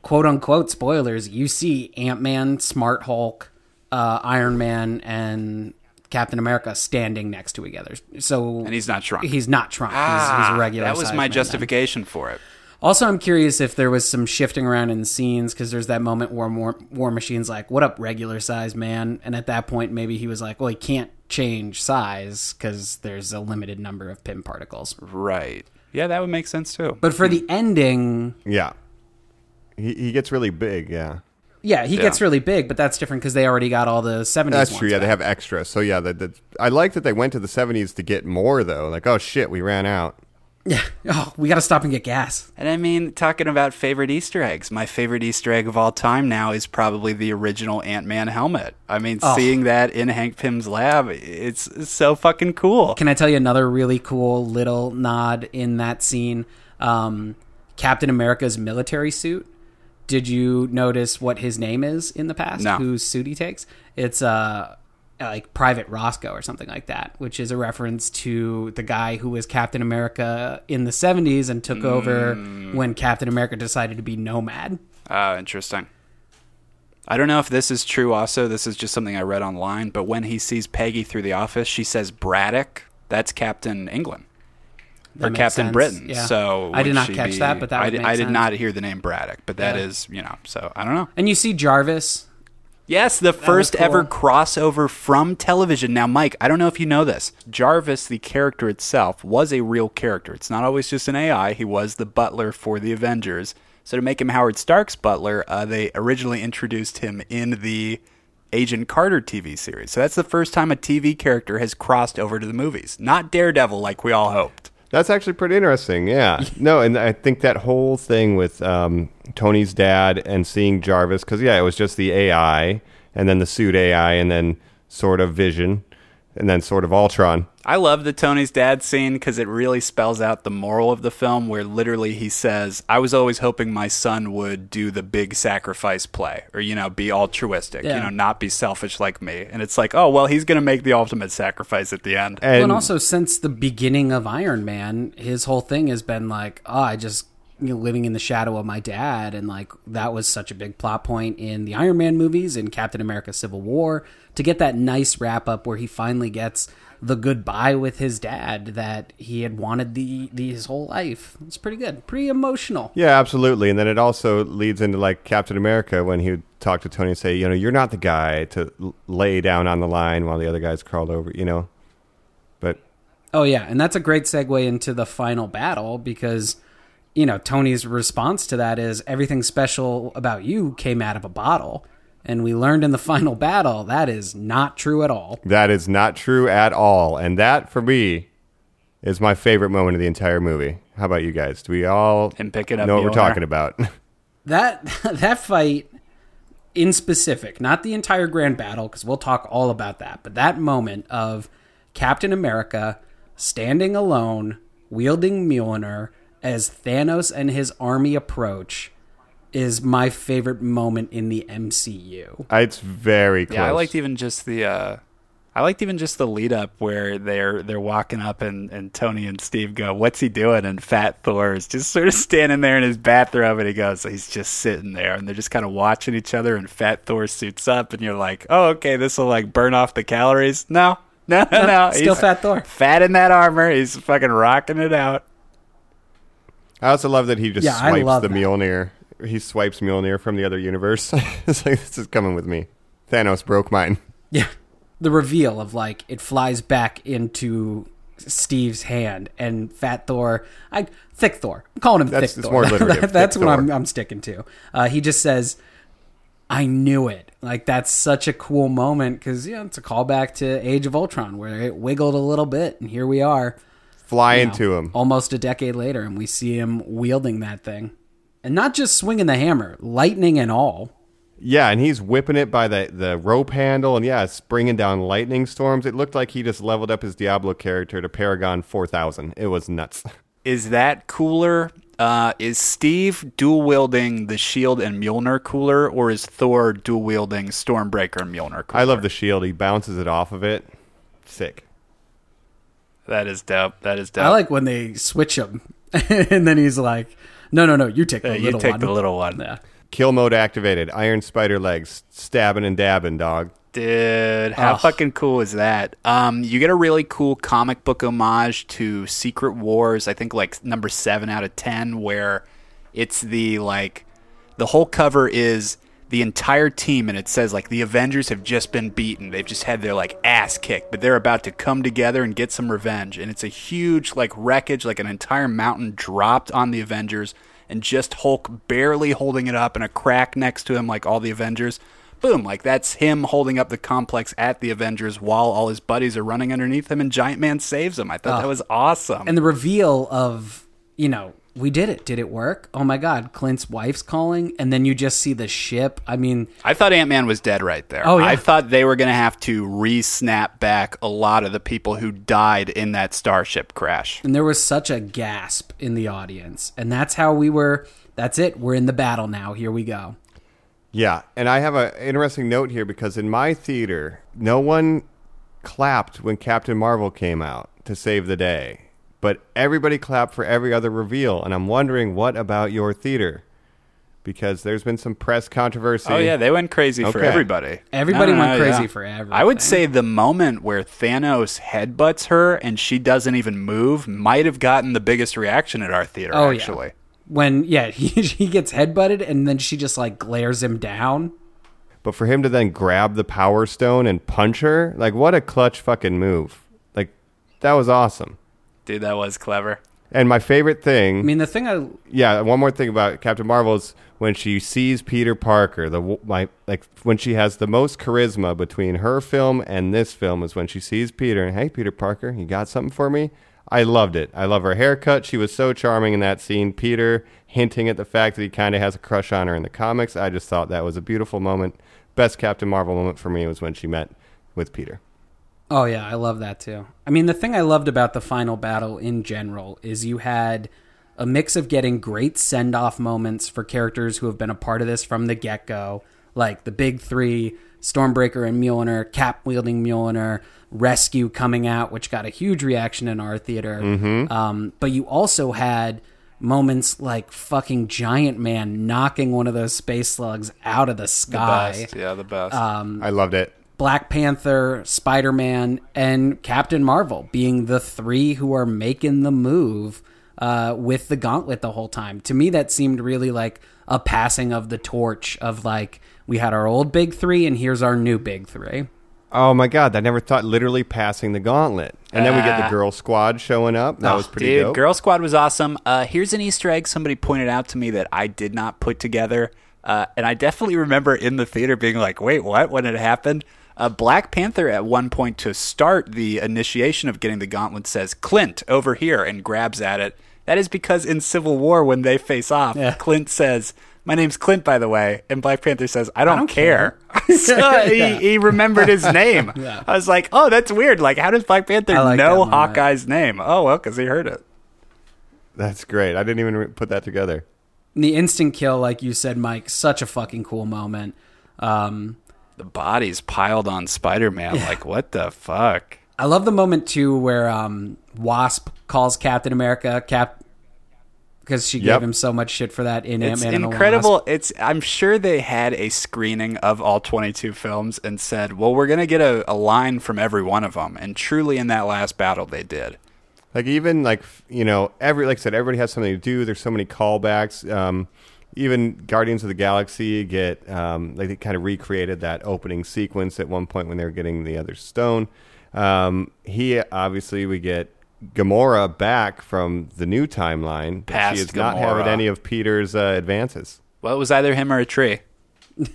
quote unquote spoilers. You see Ant Man, Smart Hulk, uh, Iron Man, and Captain America standing next to each other. So And he's not shrunk. He's not shrunk. he's, Ah, he's a regular. That was my man then. justification for it. Also, I'm curious if there was some shifting around in scenes because there's that moment where War, War Machine's like, "What up, regular size man?" And at that point, maybe he was like, "Well, he can't change size because there's a limited number of Pym particles." Right. Yeah, that would make sense too. But for the ending, Yeah. He, he gets really big, yeah. yeah, he Yeah. gets really big, but that's different because they already got all the 70s. That's true. ones Yeah, they back. have extra. So yeah, the, the, I like that they went to the 70s to get more though. Like, oh shit, we ran out. Yeah. Oh, we got to stop and get gas. And I mean, talking about favorite Easter eggs, my favorite Easter egg of all time now is probably the original Ant Man helmet. I mean, Oh. seeing that in Hank Pym's lab, it's, it's so fucking cool. Can I tell you another really cool little nod in that scene? Um, Captain America's military suit. Did you notice what his name is in the past? No. Whose suit he takes? It's uh Uh, like Private Roscoe or something like that, which is a reference to the guy who was Captain America in the 70s and took over mm. when Captain America decided to be nomad. Oh, interesting. I don't know if this is true also. This is just something I read online. But when he sees Peggy through the office, she says Braddock. That's Captain England. That or Captain sense, Britain. yeah. So I did not catch be- that, but that I, would did- make I did not hear the name Braddock, but that Yeah. is, you know, so I don't know. And you see Jarvis. Yes, the first cool. ever crossover from television. Now, Mike, I don't know if you know this. Jarvis, the character itself, was a real character. It's not always just an AI. He was the butler for the Avengers. So to make him Howard Stark's butler, uh, they originally introduced him in the Agent Carter TV series. So that's the first time a TV character has crossed over to the movies. Not Daredevil like we all hoped. That's actually pretty interesting. Yeah. (laughs) no, and I think that whole thing with um, Tony's dad and seeing Jarvis, because yeah, it was just the AI and then the suit AI and then sort of Vision. And then sort of Ultron. I love the Tony's dad scene because it really spells out the moral of the film, where literally he says, "I was always hoping my son would do the big sacrifice play, or you know, be altruistic, you know, not be selfish like me." And it's like, oh well, he's gonna make the ultimate sacrifice at the end. And, Well, and also since the beginning of Iron Man, his whole thing has been like, oh, I just you know, living in the shadow of my dad, and like that was such a big plot point in the Iron Man movies and Captain America: Civil War to get that nice wrap up where he finally gets the goodbye with his dad that he had wanted the, the his whole life. It's pretty good, pretty emotional. yeah, absolutely. And then it also leads into like Captain America when he would talk to Tony and say, you know, you're not the guy to lay down on the line while the other guys crawled over, you know. But Oh yeah, and that's a great segue into the final battle because you know Tony's response to that is everything special about you came out of a bottle, and we learned in the (laughs) final battle that is not true at all. that is not true at all. And that, for me, is my favorite moment of the entire movie. How about you guys? Do we all Him picking up know what we're Mjolnir? talking about? (laughs) That (laughs) that fight in specific, not the entire grand battle because we'll talk all about that, but that moment of Captain America standing alone, wielding Mjolnir as Thanos and his army approach is my favorite moment in the MCU. it's very close. Yeah, I liked even just the uh I liked even just the lead up where they're they're walking up and, and Tony and Steve go, What's he doing? And Fat Thor is just sort of (laughs) standing there in his bathrobe and he goes, He's just sitting there and they're just kind of watching each other and Fat Thor suits up and you're like, Oh, okay, this will like burn off the calories. No. (laughs) No, no, no. Still He's Fat Thor. Fat in that armor. He's fucking rocking it out. I also love that he just Yeah, swipes the that. Mjolnir. He swipes Mjolnir from the other universe. (laughs) it's like this is coming with me. Thanos broke mine. Yeah. The reveal of like it flies back into Steve's hand and Fat Thor, I Thick Thor. I'm calling him That's- Thick it's Thor. more (laughs) alliterative, that's Thick what I'm, I'm sticking to. Uh, he just says, "I knew it." Like that's such a cool moment because yeah, it's a callback to Age of Ultron where it wiggled a little bit, and here we are, Fly you know, into him. almost a decade later, and we see him wielding that thing, and not just swinging the hammer, lightning and all. Yeah, and he's whipping it by the, the rope handle, and yeah, it's bringing down lightning storms. It looked like he just leveled up his Diablo character to Paragon 4000. It was nuts. (laughs) Is that cooler? Uh, is Steve dual wielding the shield and Mjolnir cooler, or is Thor dual wielding Stormbreaker and Mjolnir cooler? I love the shield. He bounces it off of it. Sick. That is dope. That is dope. I like when they switch him, (laughs) and then he's like, "No, no, no, you take the Yeah, you little take one." the little one. Yeah. Kill mode activated. Iron spider legs. Stabbing and dabbing, dog. Dude, how Ugh. fucking cool is that? Um, you get a really cool comic book homage to Secret Wars. I think like number seven out of ten, where it's the like the whole cover is the entire team, and it says like the Avengers have just been beaten. They've just had their like ass kicked, but they're about to come together and get some revenge. And it's a huge like wreckage, like an entire mountain dropped on the Avengers, and just Hulk barely holding it up, and a crack next to him, like all the Avengers boom, like that's him holding up the complex at the Avengers while all his buddies are running underneath him and Giant Man saves him. I thought that was awesome. And the reveal of, you know, we did it. Did it work? Oh my God, Clint's wife's calling, and then you just see the ship. I mean, I thought Ant Man was dead right there. Oh, yeah. I thought they were going to have to re snap back a lot of the people who died in that starship crash. and there was such a gasp in the audience, and that's how we were. That's it. We're in the battle now. Here we go. Yeah, and I have an interesting note here because in my theater, no one clapped when Captain Marvel came out to save the day, but everybody clapped for every other reveal. And I'm wondering, what about your theater? Because there's been some press controversy. Oh yeah, they went crazy for Okay. everybody. Everybody No, no, went no, crazy yeah. for everything. I would say the moment where Thanos headbutts her and she doesn't even move might have gotten the biggest reaction at our theater. Oh, actually, yeah. When yeah, (laughs) he, he gets headbutted, and then she just like glares him down. But for him to then grab the Power Stone and punch her, like what a clutch fucking move! Like that was awesome. Dude, that was clever. And my favorite thing, I mean, the thing I yeah, one more thing about Captain Marvel is when she sees Peter Parker, the my like when she has the most charisma between her film and this film is when she sees Peter and hey Peter Parker, you got something for me? I loved it. I love her haircut. She was so charming in that scene. Peter hinting at the fact that he kind of has a crush on her in the comics. I just thought that was a beautiful moment. Best Captain Marvel moment for me was when she met with Peter. Oh yeah, I love that too. I mean, the thing I loved about the final battle in general is you had a mix of getting great send off moments for characters who have been a part of this from the get go, like the big three, Stormbreaker and Mjolnir, Cap wielding Mjolnir, Rescue coming out, which got a huge reaction in our theater. Um, but you also had moments like fucking Giant Man knocking one of those space slugs out of the The sky. best. Yeah, the best. I loved it. Black Panther, Spider Man, and Captain Marvel being the three who are making the move uh, with the gauntlet the whole time. To me, that seemed really like a passing of the torch of like, we had our old big three, and here's our new big three. Oh my god, I never thought literally passing the gauntlet. And then we get the Ah. girl squad showing up. That Oh, was pretty dude, dope. Girl Squad was awesome. Uh, here's an Easter egg somebody pointed out to me that I did not put together. Uh, and I definitely remember in the theater being like, wait, what? When it happened? Uh, Black Panther, at one point to start the initiation of getting the gauntlet, says, Clint, over here, and grabs at it. That is because in Civil War, when they face off, Yeah. Clint says, My name's Clint, by the way. And Black Panther says, I don't, don't care. (laughs) so (laughs) he, he remembered his (laughs) name. Yeah. I was like, Oh, that's weird. Like, how does Black Panther like know. Hawkeye's name? Oh, well, because he heard it. That's great. I didn't even re- put that together. The instant kill, like you said, Mike, such a fucking cool moment. Um, The bodies piled on Spider Man. Like, what the fuck? I love the moment too where um, Wasp calls Captain America Cap because she Yep. gave him so much shit for that in It's Ant-Man and incredible. It's I'm sure they had a screening of all 22 films and said, "Well, we're gonna get a, a line from every one of them." And truly, in that last battle, they did. Like even like you know every like I said everybody has something to do. There's so many callbacks. Um, even Guardians of the Galaxy get um, like they kind of recreated that opening sequence at one point when they were getting the other stone. Um, he obviously we get Gamora back from the new timeline. Past she is not having any of Peter's uh, advances. Well, it was either him or a tree. (laughs)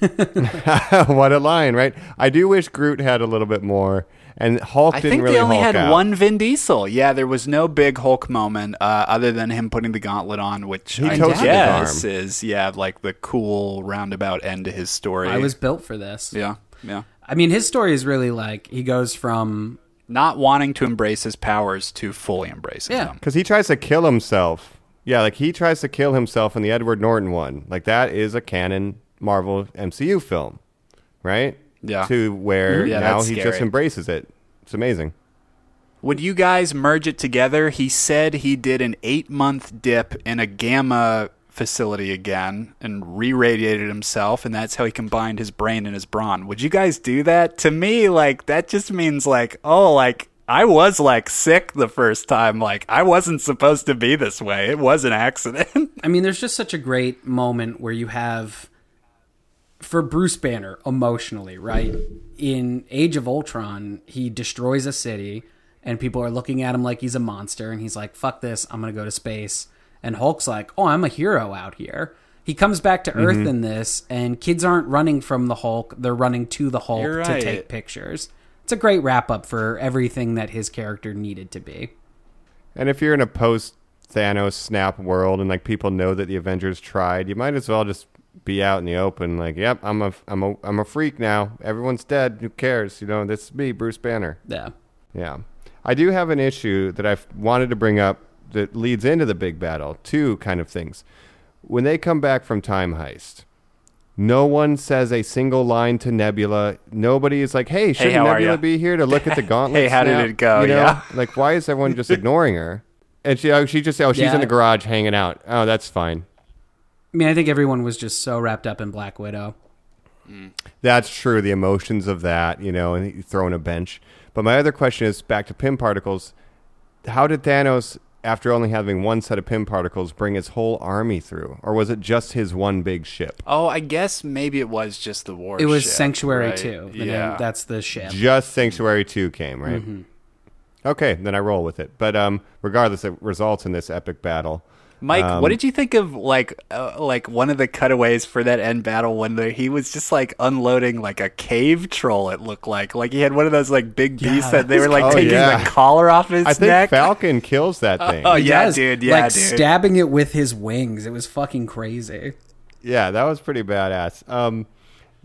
what a line, right? I do wish Groot had a little bit more, and Hulk I didn't think really they only Hulk had out. one Vin Diesel. Yeah, there was no big Hulk moment uh, other than him putting the gauntlet on, which He I toasted his guess is yeah, like the cool roundabout end to his story. I was built for this. yeah, yeah. I mean, his story is really like he goes from Not wanting to embrace his powers to fully embracing Yeah. them. Because he tries to kill himself. Yeah, like he tries to kill himself in the Edward Norton one. Like that is a canon Marvel MCU film, right? Yeah. To where mm-hmm. Yeah, now he scary. just embraces it. It's amazing. Would you guys merge it together? He said he did an eight month dip in a gamma facility again and re radiated himself, and that's how he combined his brain and his brawn. Would you guys do that? To me, like, that just means, like, oh, like, I was, like, sick the first time. Like, I wasn't supposed to be this way. It was an accident. (laughs) I mean, there's just such a great moment where you have for Bruce Banner emotionally, right? In Age of Ultron, he destroys a city and people are looking at him like he's a monster and he's like, "Fuck this, I'm going to go to space." And Hulk's like, "Oh, I'm a hero out here." He comes back to Earth Mm-hmm. in this and kids aren't running from the Hulk, they're running to the Hulk You're to take pictures. It's a great wrap up for everything that his character needed to be. And if you're in a post Thanos snap world and like people know that the Avengers tried, you might as well just be out in the open. Like, yep, I'm a, I'm a, I'm a freak now. Everyone's dead. Who cares? You know, this is me, Bruce Banner. Yeah. Yeah. I do have an issue that I've wanted to bring up that leads into the big battle. Two kind of things. When they come back from Time Heist, no one says a single line to Nebula. Nobody is like, hey, shouldn't Nebula be here to look at the (laughs) gauntlet? Hey, how did it go? You know? Yeah. (laughs) Like, why is everyone just ignoring her? And she, oh, she just, oh, she's Yeah. in the garage hanging out. Oh, that's fine. I mean, I think everyone was just so wrapped up in Black Widow. That's true. The emotions of that, you know, and you throw in a bench. But my other question is back to Pym particles. How did Thanos, after only having one set of Pym particles, bring his whole army through? Or was it just his one big ship? oh, I guess maybe it was just the war. It was ship, Sanctuary right? 2. The name- Yeah. that's the ship. Just Sanctuary 2 came, right? Okay, then I roll with it. But um, regardless, it results in this epic battle. Mike, Um, what did you think of like uh, like one of the cutaways for that end battle when the, he was just like unloading like a cave troll? It looked like like he had one of those like big beasts that they were like Oh, taking yeah. the collar off his I think neck. Falcon kills that thing. Oh He yeah, does. dude. Yeah, like dude. stabbing it with his wings. It was fucking crazy. Yeah, that was pretty badass. Um,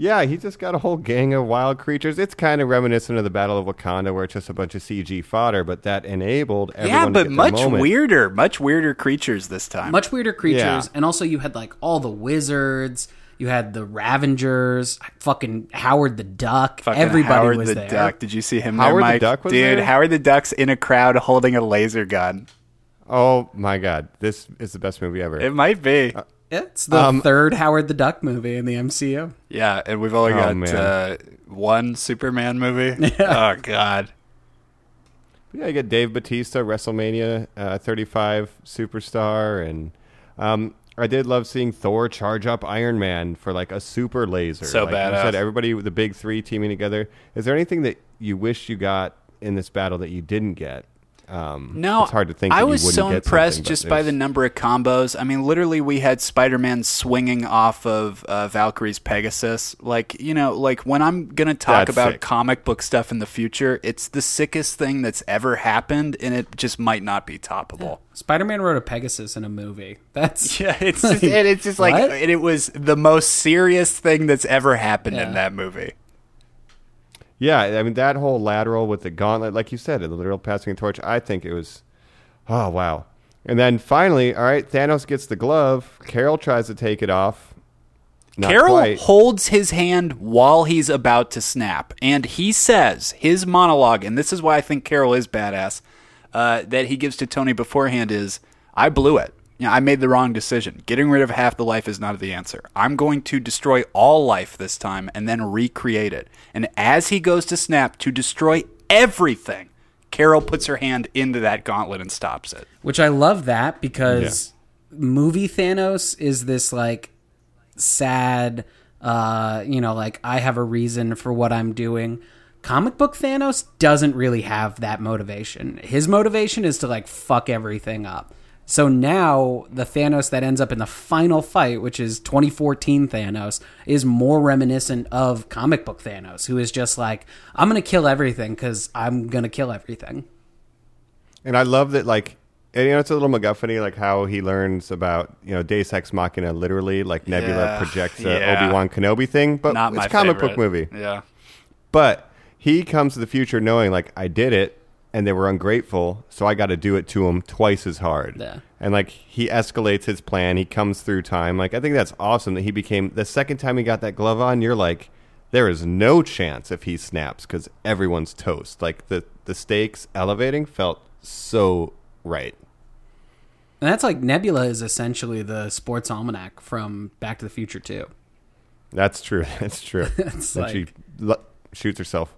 Yeah, he just got a whole gang of wild creatures. It's kind of reminiscent of the Battle of Wakanda, where it's just a bunch of CG fodder, but that enabled everyone yeah, to but get their much moment. weirder, much weirder creatures this time. Much weirder creatures, Yeah. and also you had like all the wizards. You had the Ravengers, fucking Howard the Duck. Fucking Everybody Howard was the there. Duck. Did you see him Howard there, the Duck was Dude, there? Howard the Duck's in a crowd holding a laser gun. Oh my god, this is the best movie ever. It might be. Uh, It's the Um, third Howard the Duck movie in the MCU. yeah, and we've only Oh, got uh, one Superman movie. (laughs) Oh God. Yeah, you get Dave Bautista, WrestleMania uh, 35 superstar, and um, I did love seeing Thor charge up Iron Man for like a super laser. So like You said everybody, with the big three teaming together. Is there anything that you wish you got in this battle that you didn't get? Um, No, it's hard to think. I was so impressed just by the number of combos. I mean, literally, we had Spider-Man swinging off of uh, Valkyrie's Pegasus. Like, you know, like when I'm gonna talk That's about sick. comic book stuff in the future, it's the sickest thing that's ever happened, and it just might not be toppable. Spider Man rode a Pegasus in a movie. (laughs) That's (laughs) Yeah, it's just, and it's just like, and it was the most serious thing that's ever happened in that movie. Yeah, I mean that whole lateral with the gauntlet, like you said, the literal passing a torch. I think it was, oh wow. And then finally, all right, Thanos gets the glove. Carol tries to take it off. Not Carol quite. holds his hand while he's about to snap, and he says his monologue, and this is why I think Carol is badass. Uh, that he gives to Tony beforehand is, "I blew it. You know, I made the wrong decision. Getting rid of half the life is not the answer. I'm going to destroy all life this time and then recreate it." And as he goes to snap to destroy everything, Carol puts her hand into that gauntlet and stops it. which I love that because movie Thanos is this like sad, uh, you know, like I have a reason for what I'm doing. Comic book Thanos doesn't really have that motivation. His motivation is to like fuck everything up. So now the Thanos that ends up in the final fight, which is 2014 Thanos, is more reminiscent of comic book Thanos, who is just like, I'm gonna kill everything because I'm gonna kill everything. And I love that, like, and, you know, it's a little MacGuffin like how he learns about, you know, Deus Ex Machina literally, like Nebula Yeah, projects a yeah. Obi Wan Kenobi thing, but Not it's a comic favorite. book movie. Yeah. But he comes to the future knowing, like, I did it and they were ungrateful, so I got to do it to them twice as hard. Yeah. And, like, he escalates his plan. He comes through time. Like, I think that's awesome that he became, the second time he got that glove on, you're like, there is no chance if he snaps because everyone's toast. Like, the, the stakes elevating felt so right. And that's like Nebula is essentially the sports almanac from Back to the Future too. That's true. (laughs) That's true. (laughs) It's and she like- lo- shoots herself.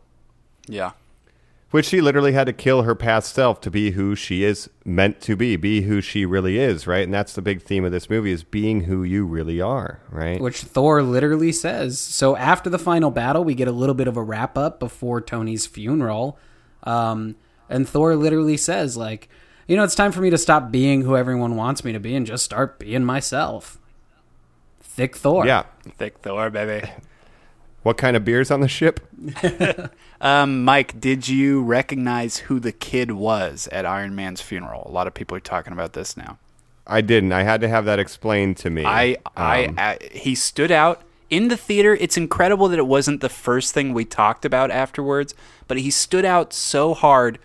Yeah. Which she literally had to kill her past self to be who she is meant to be, be who she really is, right? And that's the big theme of this movie is being who you really are, right? Which Thor literally says. So after the final battle, we get a little bit of a wrap up before Tony's funeral. Um, and Thor literally says, like, you know, it's time for me to stop being who everyone wants me to be and just start being myself. Thick Thor. yeah. Thick Thor, baby. (laughs) What kind of beers on the ship? (laughs) Um, Mike, did you recognize who the kid was at Iron Man's funeral? A lot of people are talking about this now. I didn't. I had to have that explained to me. I, I, Um, I, he stood out in the theater. It's incredible that it wasn't the first thing we talked about afterwards, but he stood out so hard.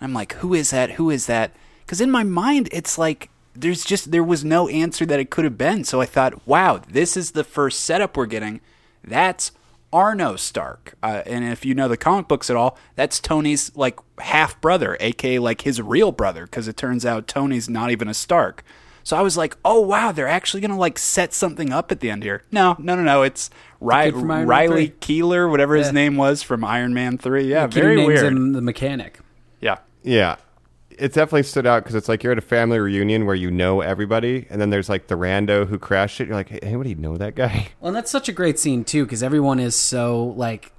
I'm like, who is that? Who is that? Because in my mind, it's like there's just there was no answer that it could have been. So I thought, wow, this is the first setup we're getting. That's Arno Stark, uh, and if you know the comic books at all, that's Tony's like half brother, aka like his real brother, because it turns out Tony's not even a Stark. So I was like, oh wow, they're actually gonna like set something up at the end here. No, no, no, no. It's Ry- kid from Iron Man Riley Keeler, whatever his name was from Iron Man Three. Yeah, Kid who very names weird. him the mechanic. Yeah, yeah. It definitely stood out because it's like you're at a family reunion where you know everybody, and then there's like the rando who crashed it. You're like, hey, anybody know that guy? (laughs) Well, and that's such a great scene too, because everyone is so like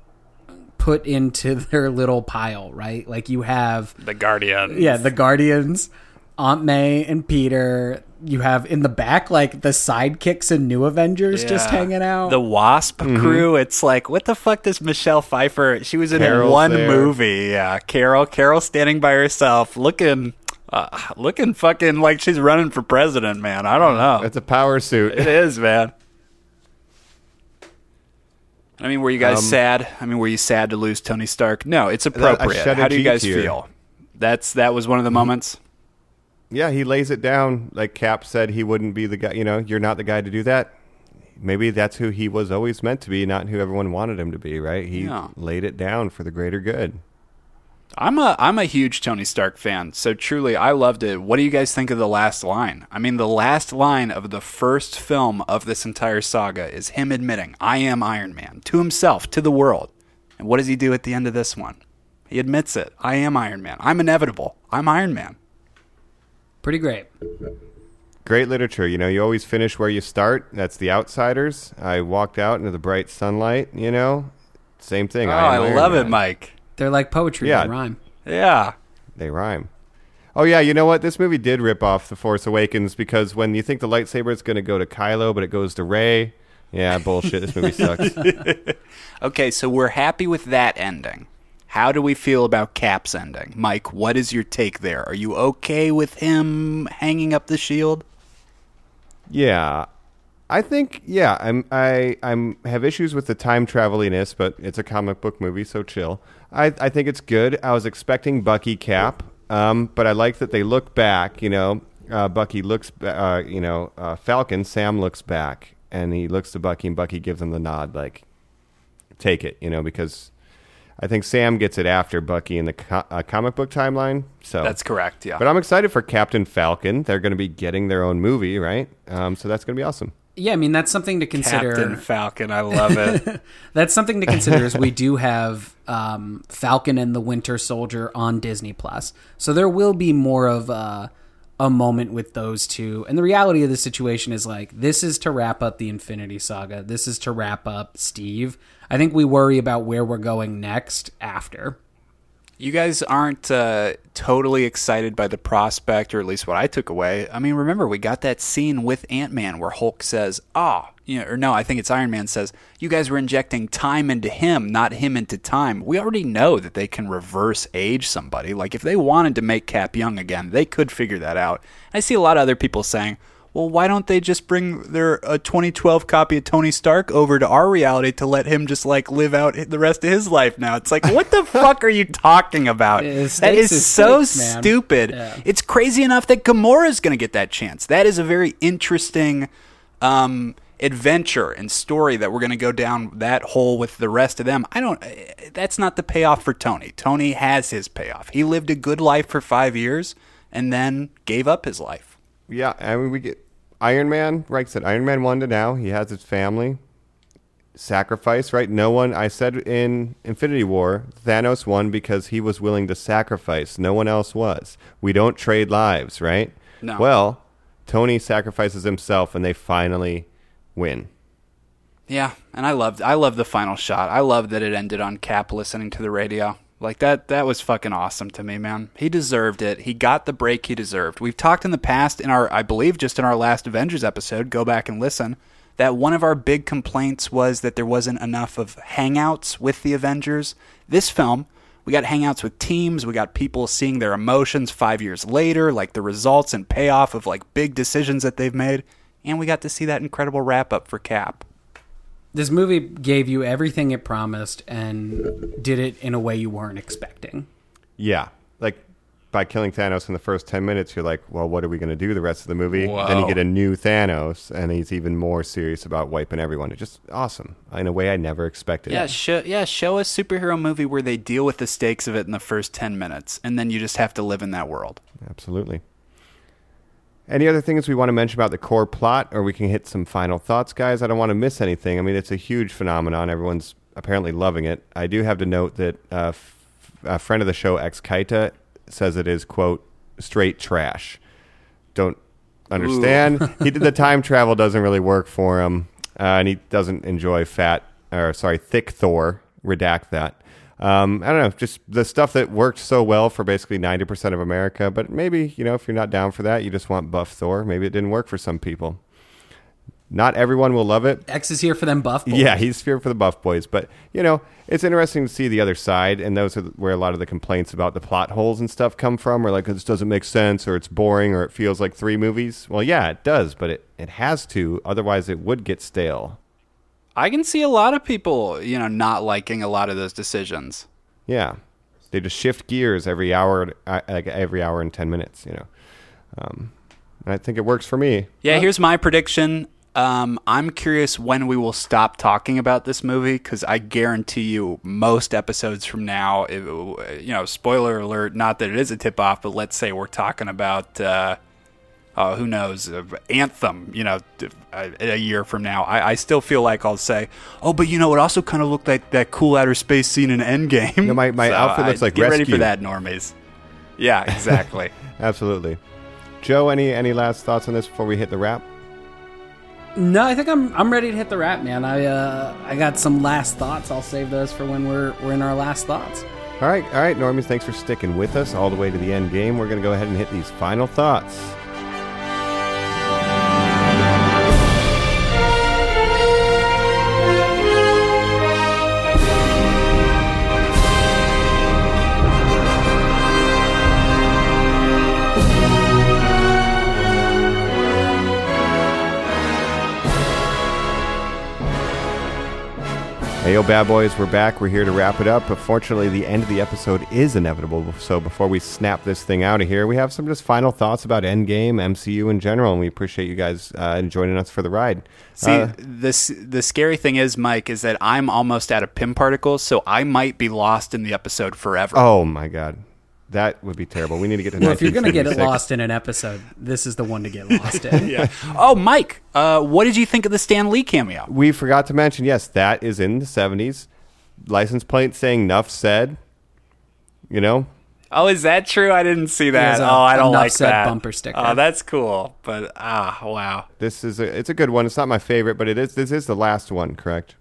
put into (laughs) their little pile, right? Like you have the Guardian. yeah, the Guardians, Aunt May and Peter. You have in the back like the sidekicks and New Avengers just hanging out. The Wasp crew. It's like, what the fuck does Michelle Pfeiffer? She was in Carol's one there. movie. Yeah, Carol. Carol standing by herself, looking, uh, looking fucking like she's running for president. Man, I don't know. It's a power suit. It is, man. I mean, were you guys Um, sad? I mean, were you sad to lose Tony Stark? No, it's appropriate. How do you guys tear. feel? That's that was one of the moments. Yeah, he lays it down like Cap said he wouldn't be the guy. You know, you're not the guy to do that. Maybe that's who he was always meant to be, not who everyone wanted him to be. Right? He Yeah. laid it down for the greater good. I'm a I'm a huge Tony Stark fan, so truly I loved it. What do you guys think of the last line? I mean, the last line of the first film of this entire saga is him admitting, "I am Iron Man" to himself, to the world. And what does he do at the end of this one? He admits it. I am Iron Man. I'm inevitable. I'm Iron Man. Pretty great. Great literature. You know, you always finish where you start. That's The Outsiders. I walked out into the bright sunlight. You know, same thing. Oh, am I Iron love it, Mike. They're like poetry. Yeah. They rhyme. Yeah. They rhyme. Oh yeah, you know what? This movie did rip off The Force Awakens because when you think the lightsaber is going to go to Kylo, but it goes to Rey. Yeah, bullshit. This movie sucks. (laughs) Okay, so we're happy with that ending. How do we feel about Cap's ending? Mike, what is your take there? Are you okay with him hanging up the shield? Yeah, I think yeah. I'm I I'm have issues with the time traveliness, but it's a comic book movie, so chill. I I think it's good. I was expecting Bucky Cap, um, but I like that they look back. You know, uh, Bucky looks, uh, you know, uh, Falcon Sam looks back, and he looks to Bucky, and Bucky gives him the nod, like take it. You know, because. I think Sam gets it after Bucky in the co- uh, comic book timeline. So That's correct, yeah. But I'm excited for Captain Falcon. They're going to be getting their own movie, right? Um, so that's going to be awesome. Yeah, I mean that's something to consider. Captain Falcon, I love it. (laughs) That's something to consider. is we do have um, Falcon and the Winter Soldier on Disney Plus, so there will be more of a, a moment with those two. And the reality of the situation is like this is to wrap up the Infinity Saga. This is to wrap up Steve. I think we worry about where we're going next after. You guys aren't uh, totally excited by the prospect, or at least what I took away. I mean, remember, we got that scene with Ant Man where Hulk says, ah, you know, or no, I think it's Iron Man says, you guys were injecting time into him, not him into time. We already know that they can reverse age somebody. Like, if they wanted to make Cap young again, they could figure that out. I see a lot of other people saying, well, why don't they just bring their a 2012 copy of Tony Stark over to our reality to let him just like live out the rest of his life now? It's like, what the (laughs) fuck are you talking about? Yeah, that stakes is is so stakes, stupid. Yeah. It's crazy enough that Gamora's going to get that chance. That is a very interesting um, adventure and story that we're going to go down that hole with the rest of them. I don't. That's not the payoff for Tony. Tony has his payoff. He lived a good life for five years and then gave up his life. Yeah, I mean, we get Iron Man. Right said Iron Man one to now. He has his family. Sacrifice, right? No one. I said in Infinity War, Thanos won because he was willing to sacrifice. No one else was. We don't trade lives, right? No. Well, Tony sacrifices himself, and they finally win. Yeah, and I loved I loved the final shot. I love that it ended on Cap listening to the radio. Like that that was fucking awesome to me, man. He deserved it. He got the break he deserved. We've talked in the past in our I believe just in our last Avengers episode, go back and listen, that one of our big complaints was that there wasn't enough of hangouts with the Avengers. This film we got hangouts with teams. We got people seeing their emotions five years later, like the results and payoff of like big decisions that they've made. And we got to see that incredible wrap up for Cap. This movie gave you everything it promised and did it in a way you weren't expecting. Yeah, like by killing Thanos in the first ten minutes, you're like, well, what are we going to do the rest of the movie? Whoa. Then you get a new Thanos, and he's even more serious about wiping everyone. It's just awesome in a way I never expected. Yeah, show, yeah, show a superhero movie where they deal with the stakes of it in the first 10 minutes, and then you just have to live in that world. absolutely. Any other things we want to mention about the core plot, or we can hit some final thoughts, guys? I don't want to miss anything. I mean, it's a huge phenomenon. Everyone's apparently loving it. I do have to note that uh, f- a friend of the show, Ex Kaita, says it is quote straight trash. Don't understand. he did the time travel doesn't really work for him, uh, and he doesn't enjoy fat or sorry thick Thor. Redact that. Um, I don't know, just the stuff that worked so well for basically ninety percent of America. But maybe you know if you're not down for that, you just want buff Thor. Maybe it didn't work for some people. Not everyone will love it. X is here for them buff boys. Yeah, he's here for the buff boys. But, you know, it's interesting to see the other side. And those are where a lot of the complaints about the plot holes and stuff come from. Or like, this doesn't make sense, or it's boring, or it feels like three movies. Well, yeah, it does, but it, it has to. Otherwise, it would get stale. I can see a lot of people, you know, not liking a lot of those decisions. Yeah, they just shift gears every hour, uh, like every hour and ten minutes. You know, um, and I think it works for me. Yeah, here's my prediction. Um, I'm curious when we will stop talking about this movie because I guarantee you, most episodes from now, it, you know, spoiler alert, not that it is a tip off, but let's say we're talking about, uh, uh, who knows, uh, Anthem, you know, a, a year from now. I, I, still feel like I'll say, oh, but you know, it also kind of looked like that cool outer space scene in Endgame. You know, my my so outfit looks like Get rescue. ready for that, normies. Yeah, (laughs) exactly. Absolutely. Joe, any any last thoughts on this before we hit the wrap? No, I think I'm I'm ready to hit the wrap, man. I uh I got some last thoughts. I'll save those for when we're we're in our last thoughts. All right, all right, Normies, thanks for sticking with us all the way to the end game. We're going to go ahead and hit these final thoughts. Hey, yo, bad boys, we're back. We're here to wrap it up. But fortunately, the end of the episode is inevitable. So before we snap this thing out of here, we have some just final thoughts about Endgame, MCU in general, and we appreciate you guys uh, joining us for the ride. See, uh, this the scary thing is, Mike, is that I'm almost out of Pym particles, so I might be lost in the episode forever. Oh my god. That would be terrible. We need to get to Well, if you're going to get 1976. lost in an episode, this is the one to get (laughs) lost in. yeah. Oh, Mike, uh, what did you think of the Stan Lee cameo? We forgot to mention, yes, that is in the 70s. License plate saying "Nuff said." You know, Oh, is that true? I didn't see that. A oh, I don't like Said that bumper sticker. Oh, that's cool. But ah, wow. this is a, it's a good one. It's not my favorite, but it is. This is the last one, correct?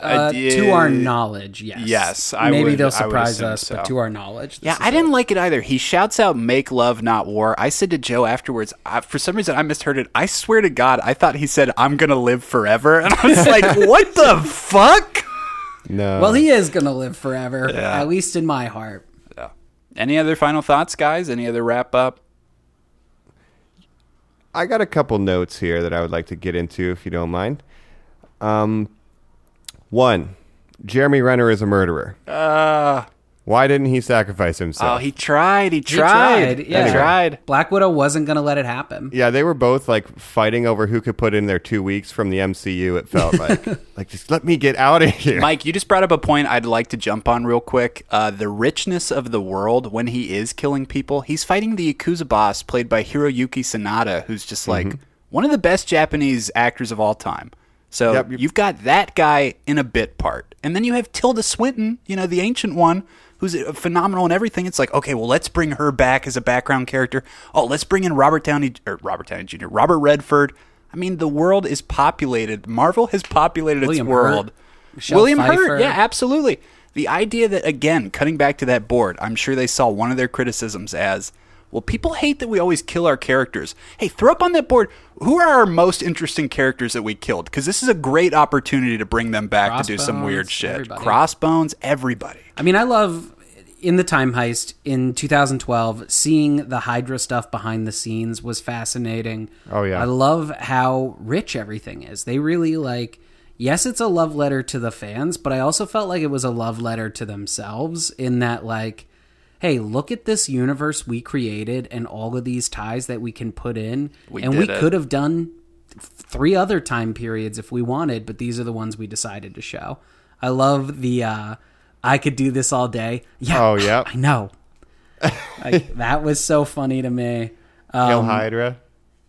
Uh, to our knowledge, yes. Yes, I Maybe would- they'll I would surprise us, so. but to our knowledge, Yeah, I didn't like it either. He shouts out "Make love, not war." I said to Joe afterwards. I, for some reason, I misheard it. I swear to God, I thought he said "I'm gonna live forever," and I was like, (laughs) "What the fuck?" No. Well, he is going to live forever, Yeah. at least in my heart. Yeah. Any other final thoughts, guys? Any other wrap up? I got a couple notes here that I would like to get into, if you don't mind. Um, one, Jeremy Renner is a murderer. Uh, Why didn't he sacrifice himself? oh, he tried. He He tried. tried, yeah. He tried. Black Widow wasn't going to let it happen. yeah, they were both like fighting over who could put in their two weeks from the MCU. It felt like, (laughs) like just let me get out of here. Mike, you just brought up a point I'd like to jump on real quick. Uh, the richness of the world when he is killing people. He's fighting the Yakuza boss played by Hiroyuki Sanada, who's just like Mm-hmm. one of the best Japanese actors of all time. So Yep, you- you've got that guy in a bit part. And then you have Tilda Swinton, you know, the ancient one, who's phenomenal and everything. It's like, okay, well, let's bring her back as a background character. Oh, let's bring in Robert Downey, or Robert Downey Jr., Robert Redford. I mean, the world is populated. Marvel has populated William its world. Hurt, William Pfeiffer. Hurt, yeah, absolutely. The idea that again, cutting back to that board, I'm sure they saw one of their criticisms as, well, people hate that we always kill our characters. Hey, throw up on that board who are our most interesting characters that we killed because this is a great opportunity to bring them back to do some weird shit. everybody. Crossbones, everybody. I mean, I love in the time heist in 2012 seeing the Hydra stuff behind the scenes was fascinating. Oh, yeah. I love how rich everything is. They really like yes, it's a love letter to the fans, but I also felt like it was a love letter to themselves in that like hey, look at this universe we created and all of these ties that we can put in We and we it. could have done three other time periods if we wanted, but these are the ones we decided to show. I love the uh I could do this all day. Yeah. Oh, yeah. (laughs) I know. (laughs) like that was so funny to me. Um, Hydra.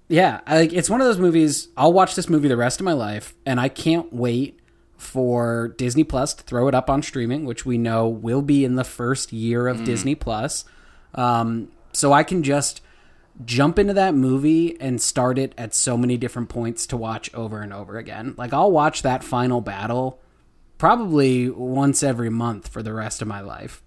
yeah, I- like it's one of those movies. I'll watch this movie the rest of my life, and I can't wait for Disney Plus to throw it up on streaming, which we know will be in the first year of Disney Plus. Um, so I can just jump into that movie and start it at so many different points to watch over and over again. Like I'll watch that final battle probably once every month for the rest of my life.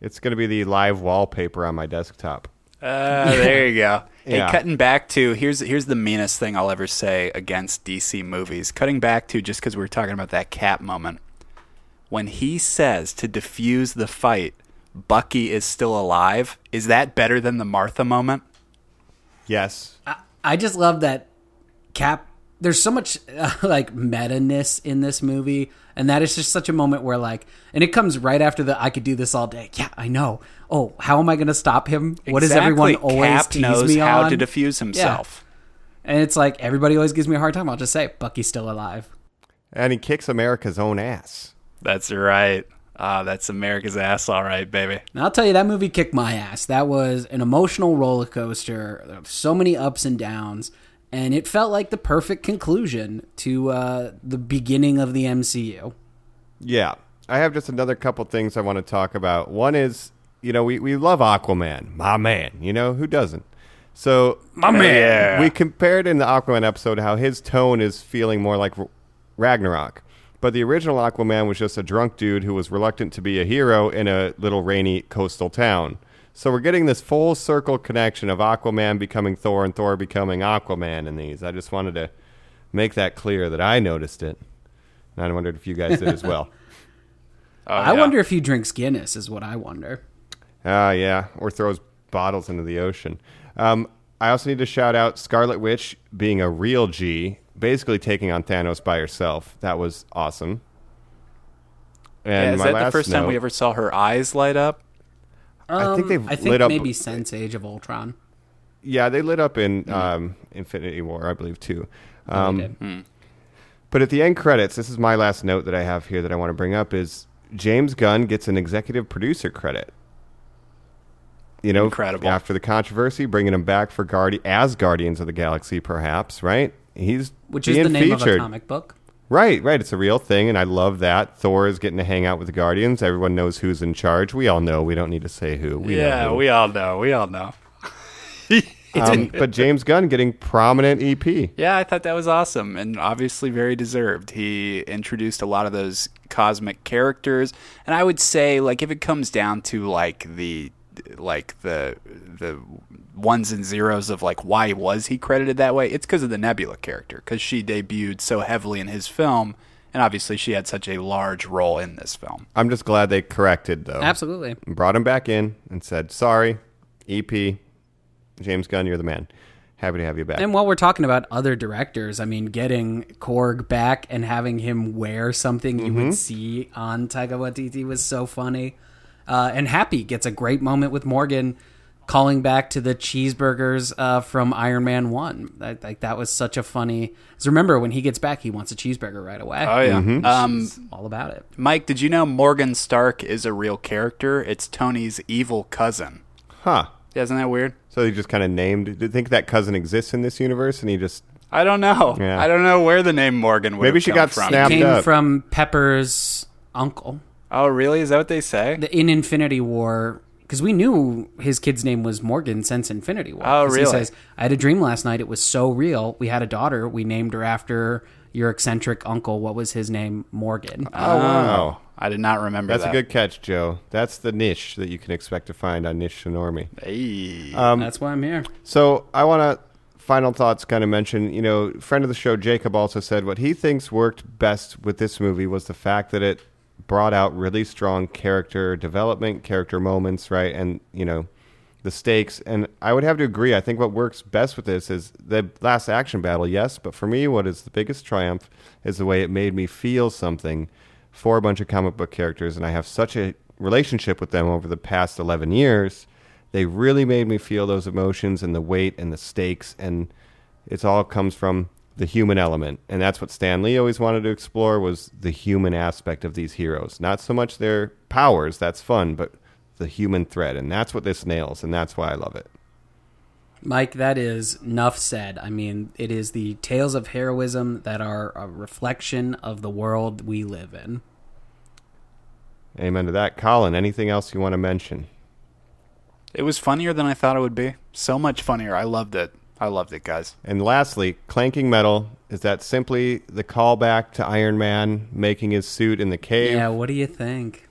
It's going to be the live wallpaper on my desktop. Uh, there you go. (laughs) Hey, cutting back to here's here's the meanest thing I'll ever say against DC movies. Cutting back to just because we were talking about that Cap moment, when he says to defuse the fight, Bucky is still alive. Is that better than the Martha moment? Yes. I just love that Cap there's so much uh, (laughs) like meta ness in this movie, and that is just such a moment where like, and it comes right after the "I could do this all day." Yeah, I know. Oh, how am I going to stop him? What does everyone always Cap tease knows me how on? to diffuse himself. And it's like everybody always gives me a hard time. I'll just say Bucky's still alive. And he kicks America's own ass. That's right. Ah, that's America's ass, all right, baby. And I'll tell you, that movie kicked my ass. That was an emotional roller coaster. So many ups and downs. And it felt like the perfect conclusion to uh, the beginning of the MCU. Yeah. I have just another couple things I want to talk about. One is, you know, we, we love Aquaman. My man. You know, who doesn't? So, My man. we compared in the Aquaman episode how his tone is feeling more like R- Ragnarok. But the original Aquaman was just a drunk dude who was reluctant to be a hero in a little rainy coastal town. So we're getting this full circle connection of Aquaman becoming Thor and Thor becoming Aquaman in these. I just wanted to make that clear that I noticed it. And I wondered if you guys did as well. Oh, (laughs) I yeah. wonder if he drinks Guinness, is what I wonder. Ah, yeah, or throws bottles into the ocean. Um, I also need to shout out Scarlet Witch being a real G, basically taking on Thanos by herself. That was awesome. Yeah, is my that the last first time we ever saw her eyes light up? I think they've Um, I think lit up- maybe since Age of Ultron. Yeah, they lit up in um, Infinity War, I believe, too. Oh, Um, they did. But at the end credits, this is my last note that I have here that I want to bring up is James Gunn gets an executive producer credit. You know, Incredible. after the controversy, bringing him back for Guardi- as Guardians of the Galaxy, perhaps, right? He's Which is the name featured. of a comic book. Right, right. It's a real thing, and I love that. Thor is getting to hang out with the Guardians. Everyone knows who's in charge. We all know. We don't need to say who. We yeah, who. we all know. We all know. (laughs) Um, but James Gunn getting prominent EP. Yeah, I thought that was awesome and obviously very deserved. He introduced a lot of those cosmic characters, and I would say like if it comes down to like the like the the ones and zeros of like why was he credited that way? It's because of the Nebula character because she debuted so heavily in his film, and obviously she had such a large role in this film. I'm just glad they corrected though. Absolutely. Brought him back in and said, "Sorry, EP, James Gunn, you're the man. Happy to have you back." And while we're talking about other directors, I mean, getting Korg back and having him wear something you Mm-hmm. would see on Taika Waititi was so funny. Uh, and Happy gets a great moment with Morgan calling back to the cheeseburgers uh, from Iron Man 1. That, like, that was such a funny. Because remember, when he gets back, he wants a cheeseburger right away. Oh yeah. Um, all about it. Mike, did you know Morgan Stark is a real character? It's Tony's evil cousin. huh? Yeah, isn't that weird? So he just kind of named. Do you think that cousin exists in this universe, and he just I don't know. Yeah. I don't know where the name Morgan would Maybe have she come got from. snapped Came up. from Pepper's uncle. Oh, really? Is that what they say? the, in Infinity War because we knew his kid's name was Morgan since Infinity War. Oh, 'Cause really? He says, "I had a dream last night. It was so real. We had a daughter. We named her after your eccentric uncle. What was his name? Morgan." oh wow, I did not remember that's that. a good catch, Joe. That's the niche that you can expect to find on Niche Sonormi. Hey. Um, That's why I'm here. So I want to final thoughts kind of mention. You know, friend of the show Jacob also said what he thinks worked best with this movie was the fact that it brought out really strong character development, character moments, right, and you know the stakes. And I would have to agree. I think what works best with this is the last action battle, yes, but for me, what is the biggest triumph is the way it made me feel something for a bunch of comic book characters, and I have such a relationship with them over the past eleven years. They really made me feel those emotions and the weight and the stakes. And it's all comes from the human element and that's what stan lee always wanted to explore was the human aspect of these heroes not so much their powers that's fun but the human thread and that's what this nails and that's why i love it Mike, that is enough said. I mean, it is the tales of heroism that are a reflection of the world we live in. amen to that colin anything else you want to mention it was funnier than I thought it would be. So much funnier. I loved it. I loved it, guys. and lastly clanking metal is that simply the callback to iron man making his suit in the cave Yeah, what do you think?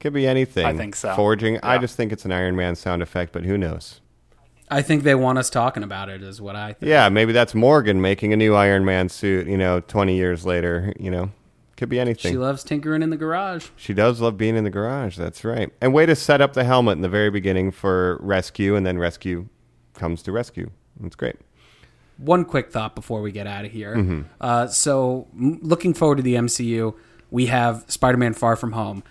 could be anything I think so. forging i just think it's an iron man sound effect but who knows I think they want us talking about it, is what I think. Yeah, maybe that's Morgan making a new Iron Man suit, you know, 20 years later, you know. Could be anything. She loves tinkering in the garage. She does love being in the garage, that's right. And way to set up the helmet in the very beginning for rescue, and then rescue comes to rescue. That's great. one quick thought before we get out of here. Uh, so, m- looking forward to the MCU, we have Spider-Man: Far From Home.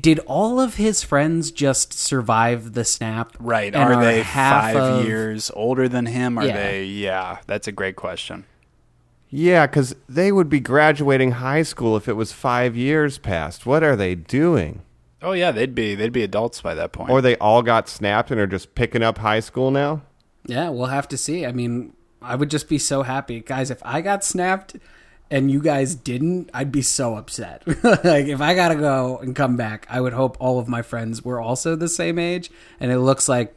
Did all of his friends just survive the snap? Right. and Are, they half five of- years older than him? Are Yeah. they? Yeah, that's a great question. Yeah, because they would be graduating high school if it was five years past. What are they doing? Oh yeah, they'd be they'd be adults by that point. Or they all got snapped and are just picking up high school now? Yeah, we'll have to see. I mean, I would just be so happy, guys. If I got snapped and you guys didn't, I'd be so upset. (laughs) like if I gotta go and come back, I would hope all of my friends were also the same age, and it looks like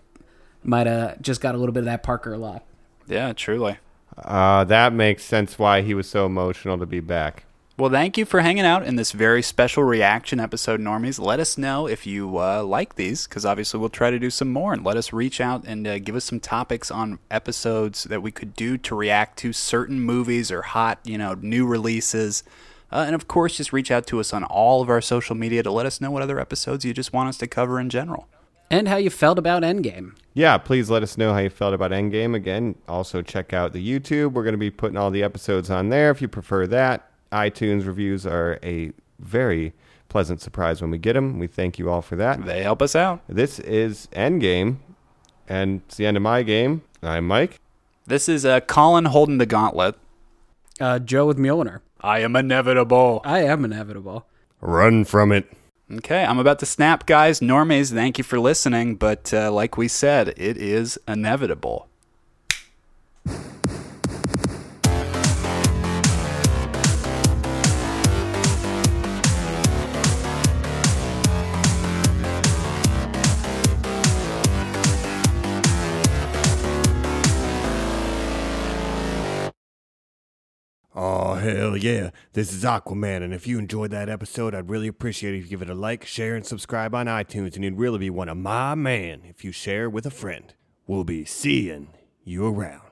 might have just got a little bit of that Parker luck. yeah, truly. Uh, that makes sense why he was so emotional to be back. Well, thank you for hanging out in this very special reaction episode, Normies. Let us know if you uh, like these, because obviously we'll try to do some more. And let us reach out and uh, give us some topics on episodes that we could do to react to certain movies or hot, you know, new releases. Uh, and of course, just reach out to us on all of our social media to let us know what other episodes you just want us to cover in general. And how you felt about Endgame. Yeah, please let us know how you felt about Endgame. Again, also check out the YouTube. We're going to be putting all the episodes on there if you prefer that. iTunes reviews are a very pleasant surprise when we get them. We thank you all for that. They help us out. This is Endgame, and it's the end of my game. I'm Mike. This is uh, Colin holding the gauntlet. Uh, Joe with Mjolnir. I am inevitable. I am inevitable. Run from it. Okay, I'm about to snap, guys. Normies, thank you for listening, but uh, like we said, it is inevitable. Hell yeah. This is Aquaman, and if you enjoyed that episode, I'd really appreciate it if you give it a like, share, and subscribe on iTunes, and you'd really be one of my man if you share with a friend. We'll be seeing you around.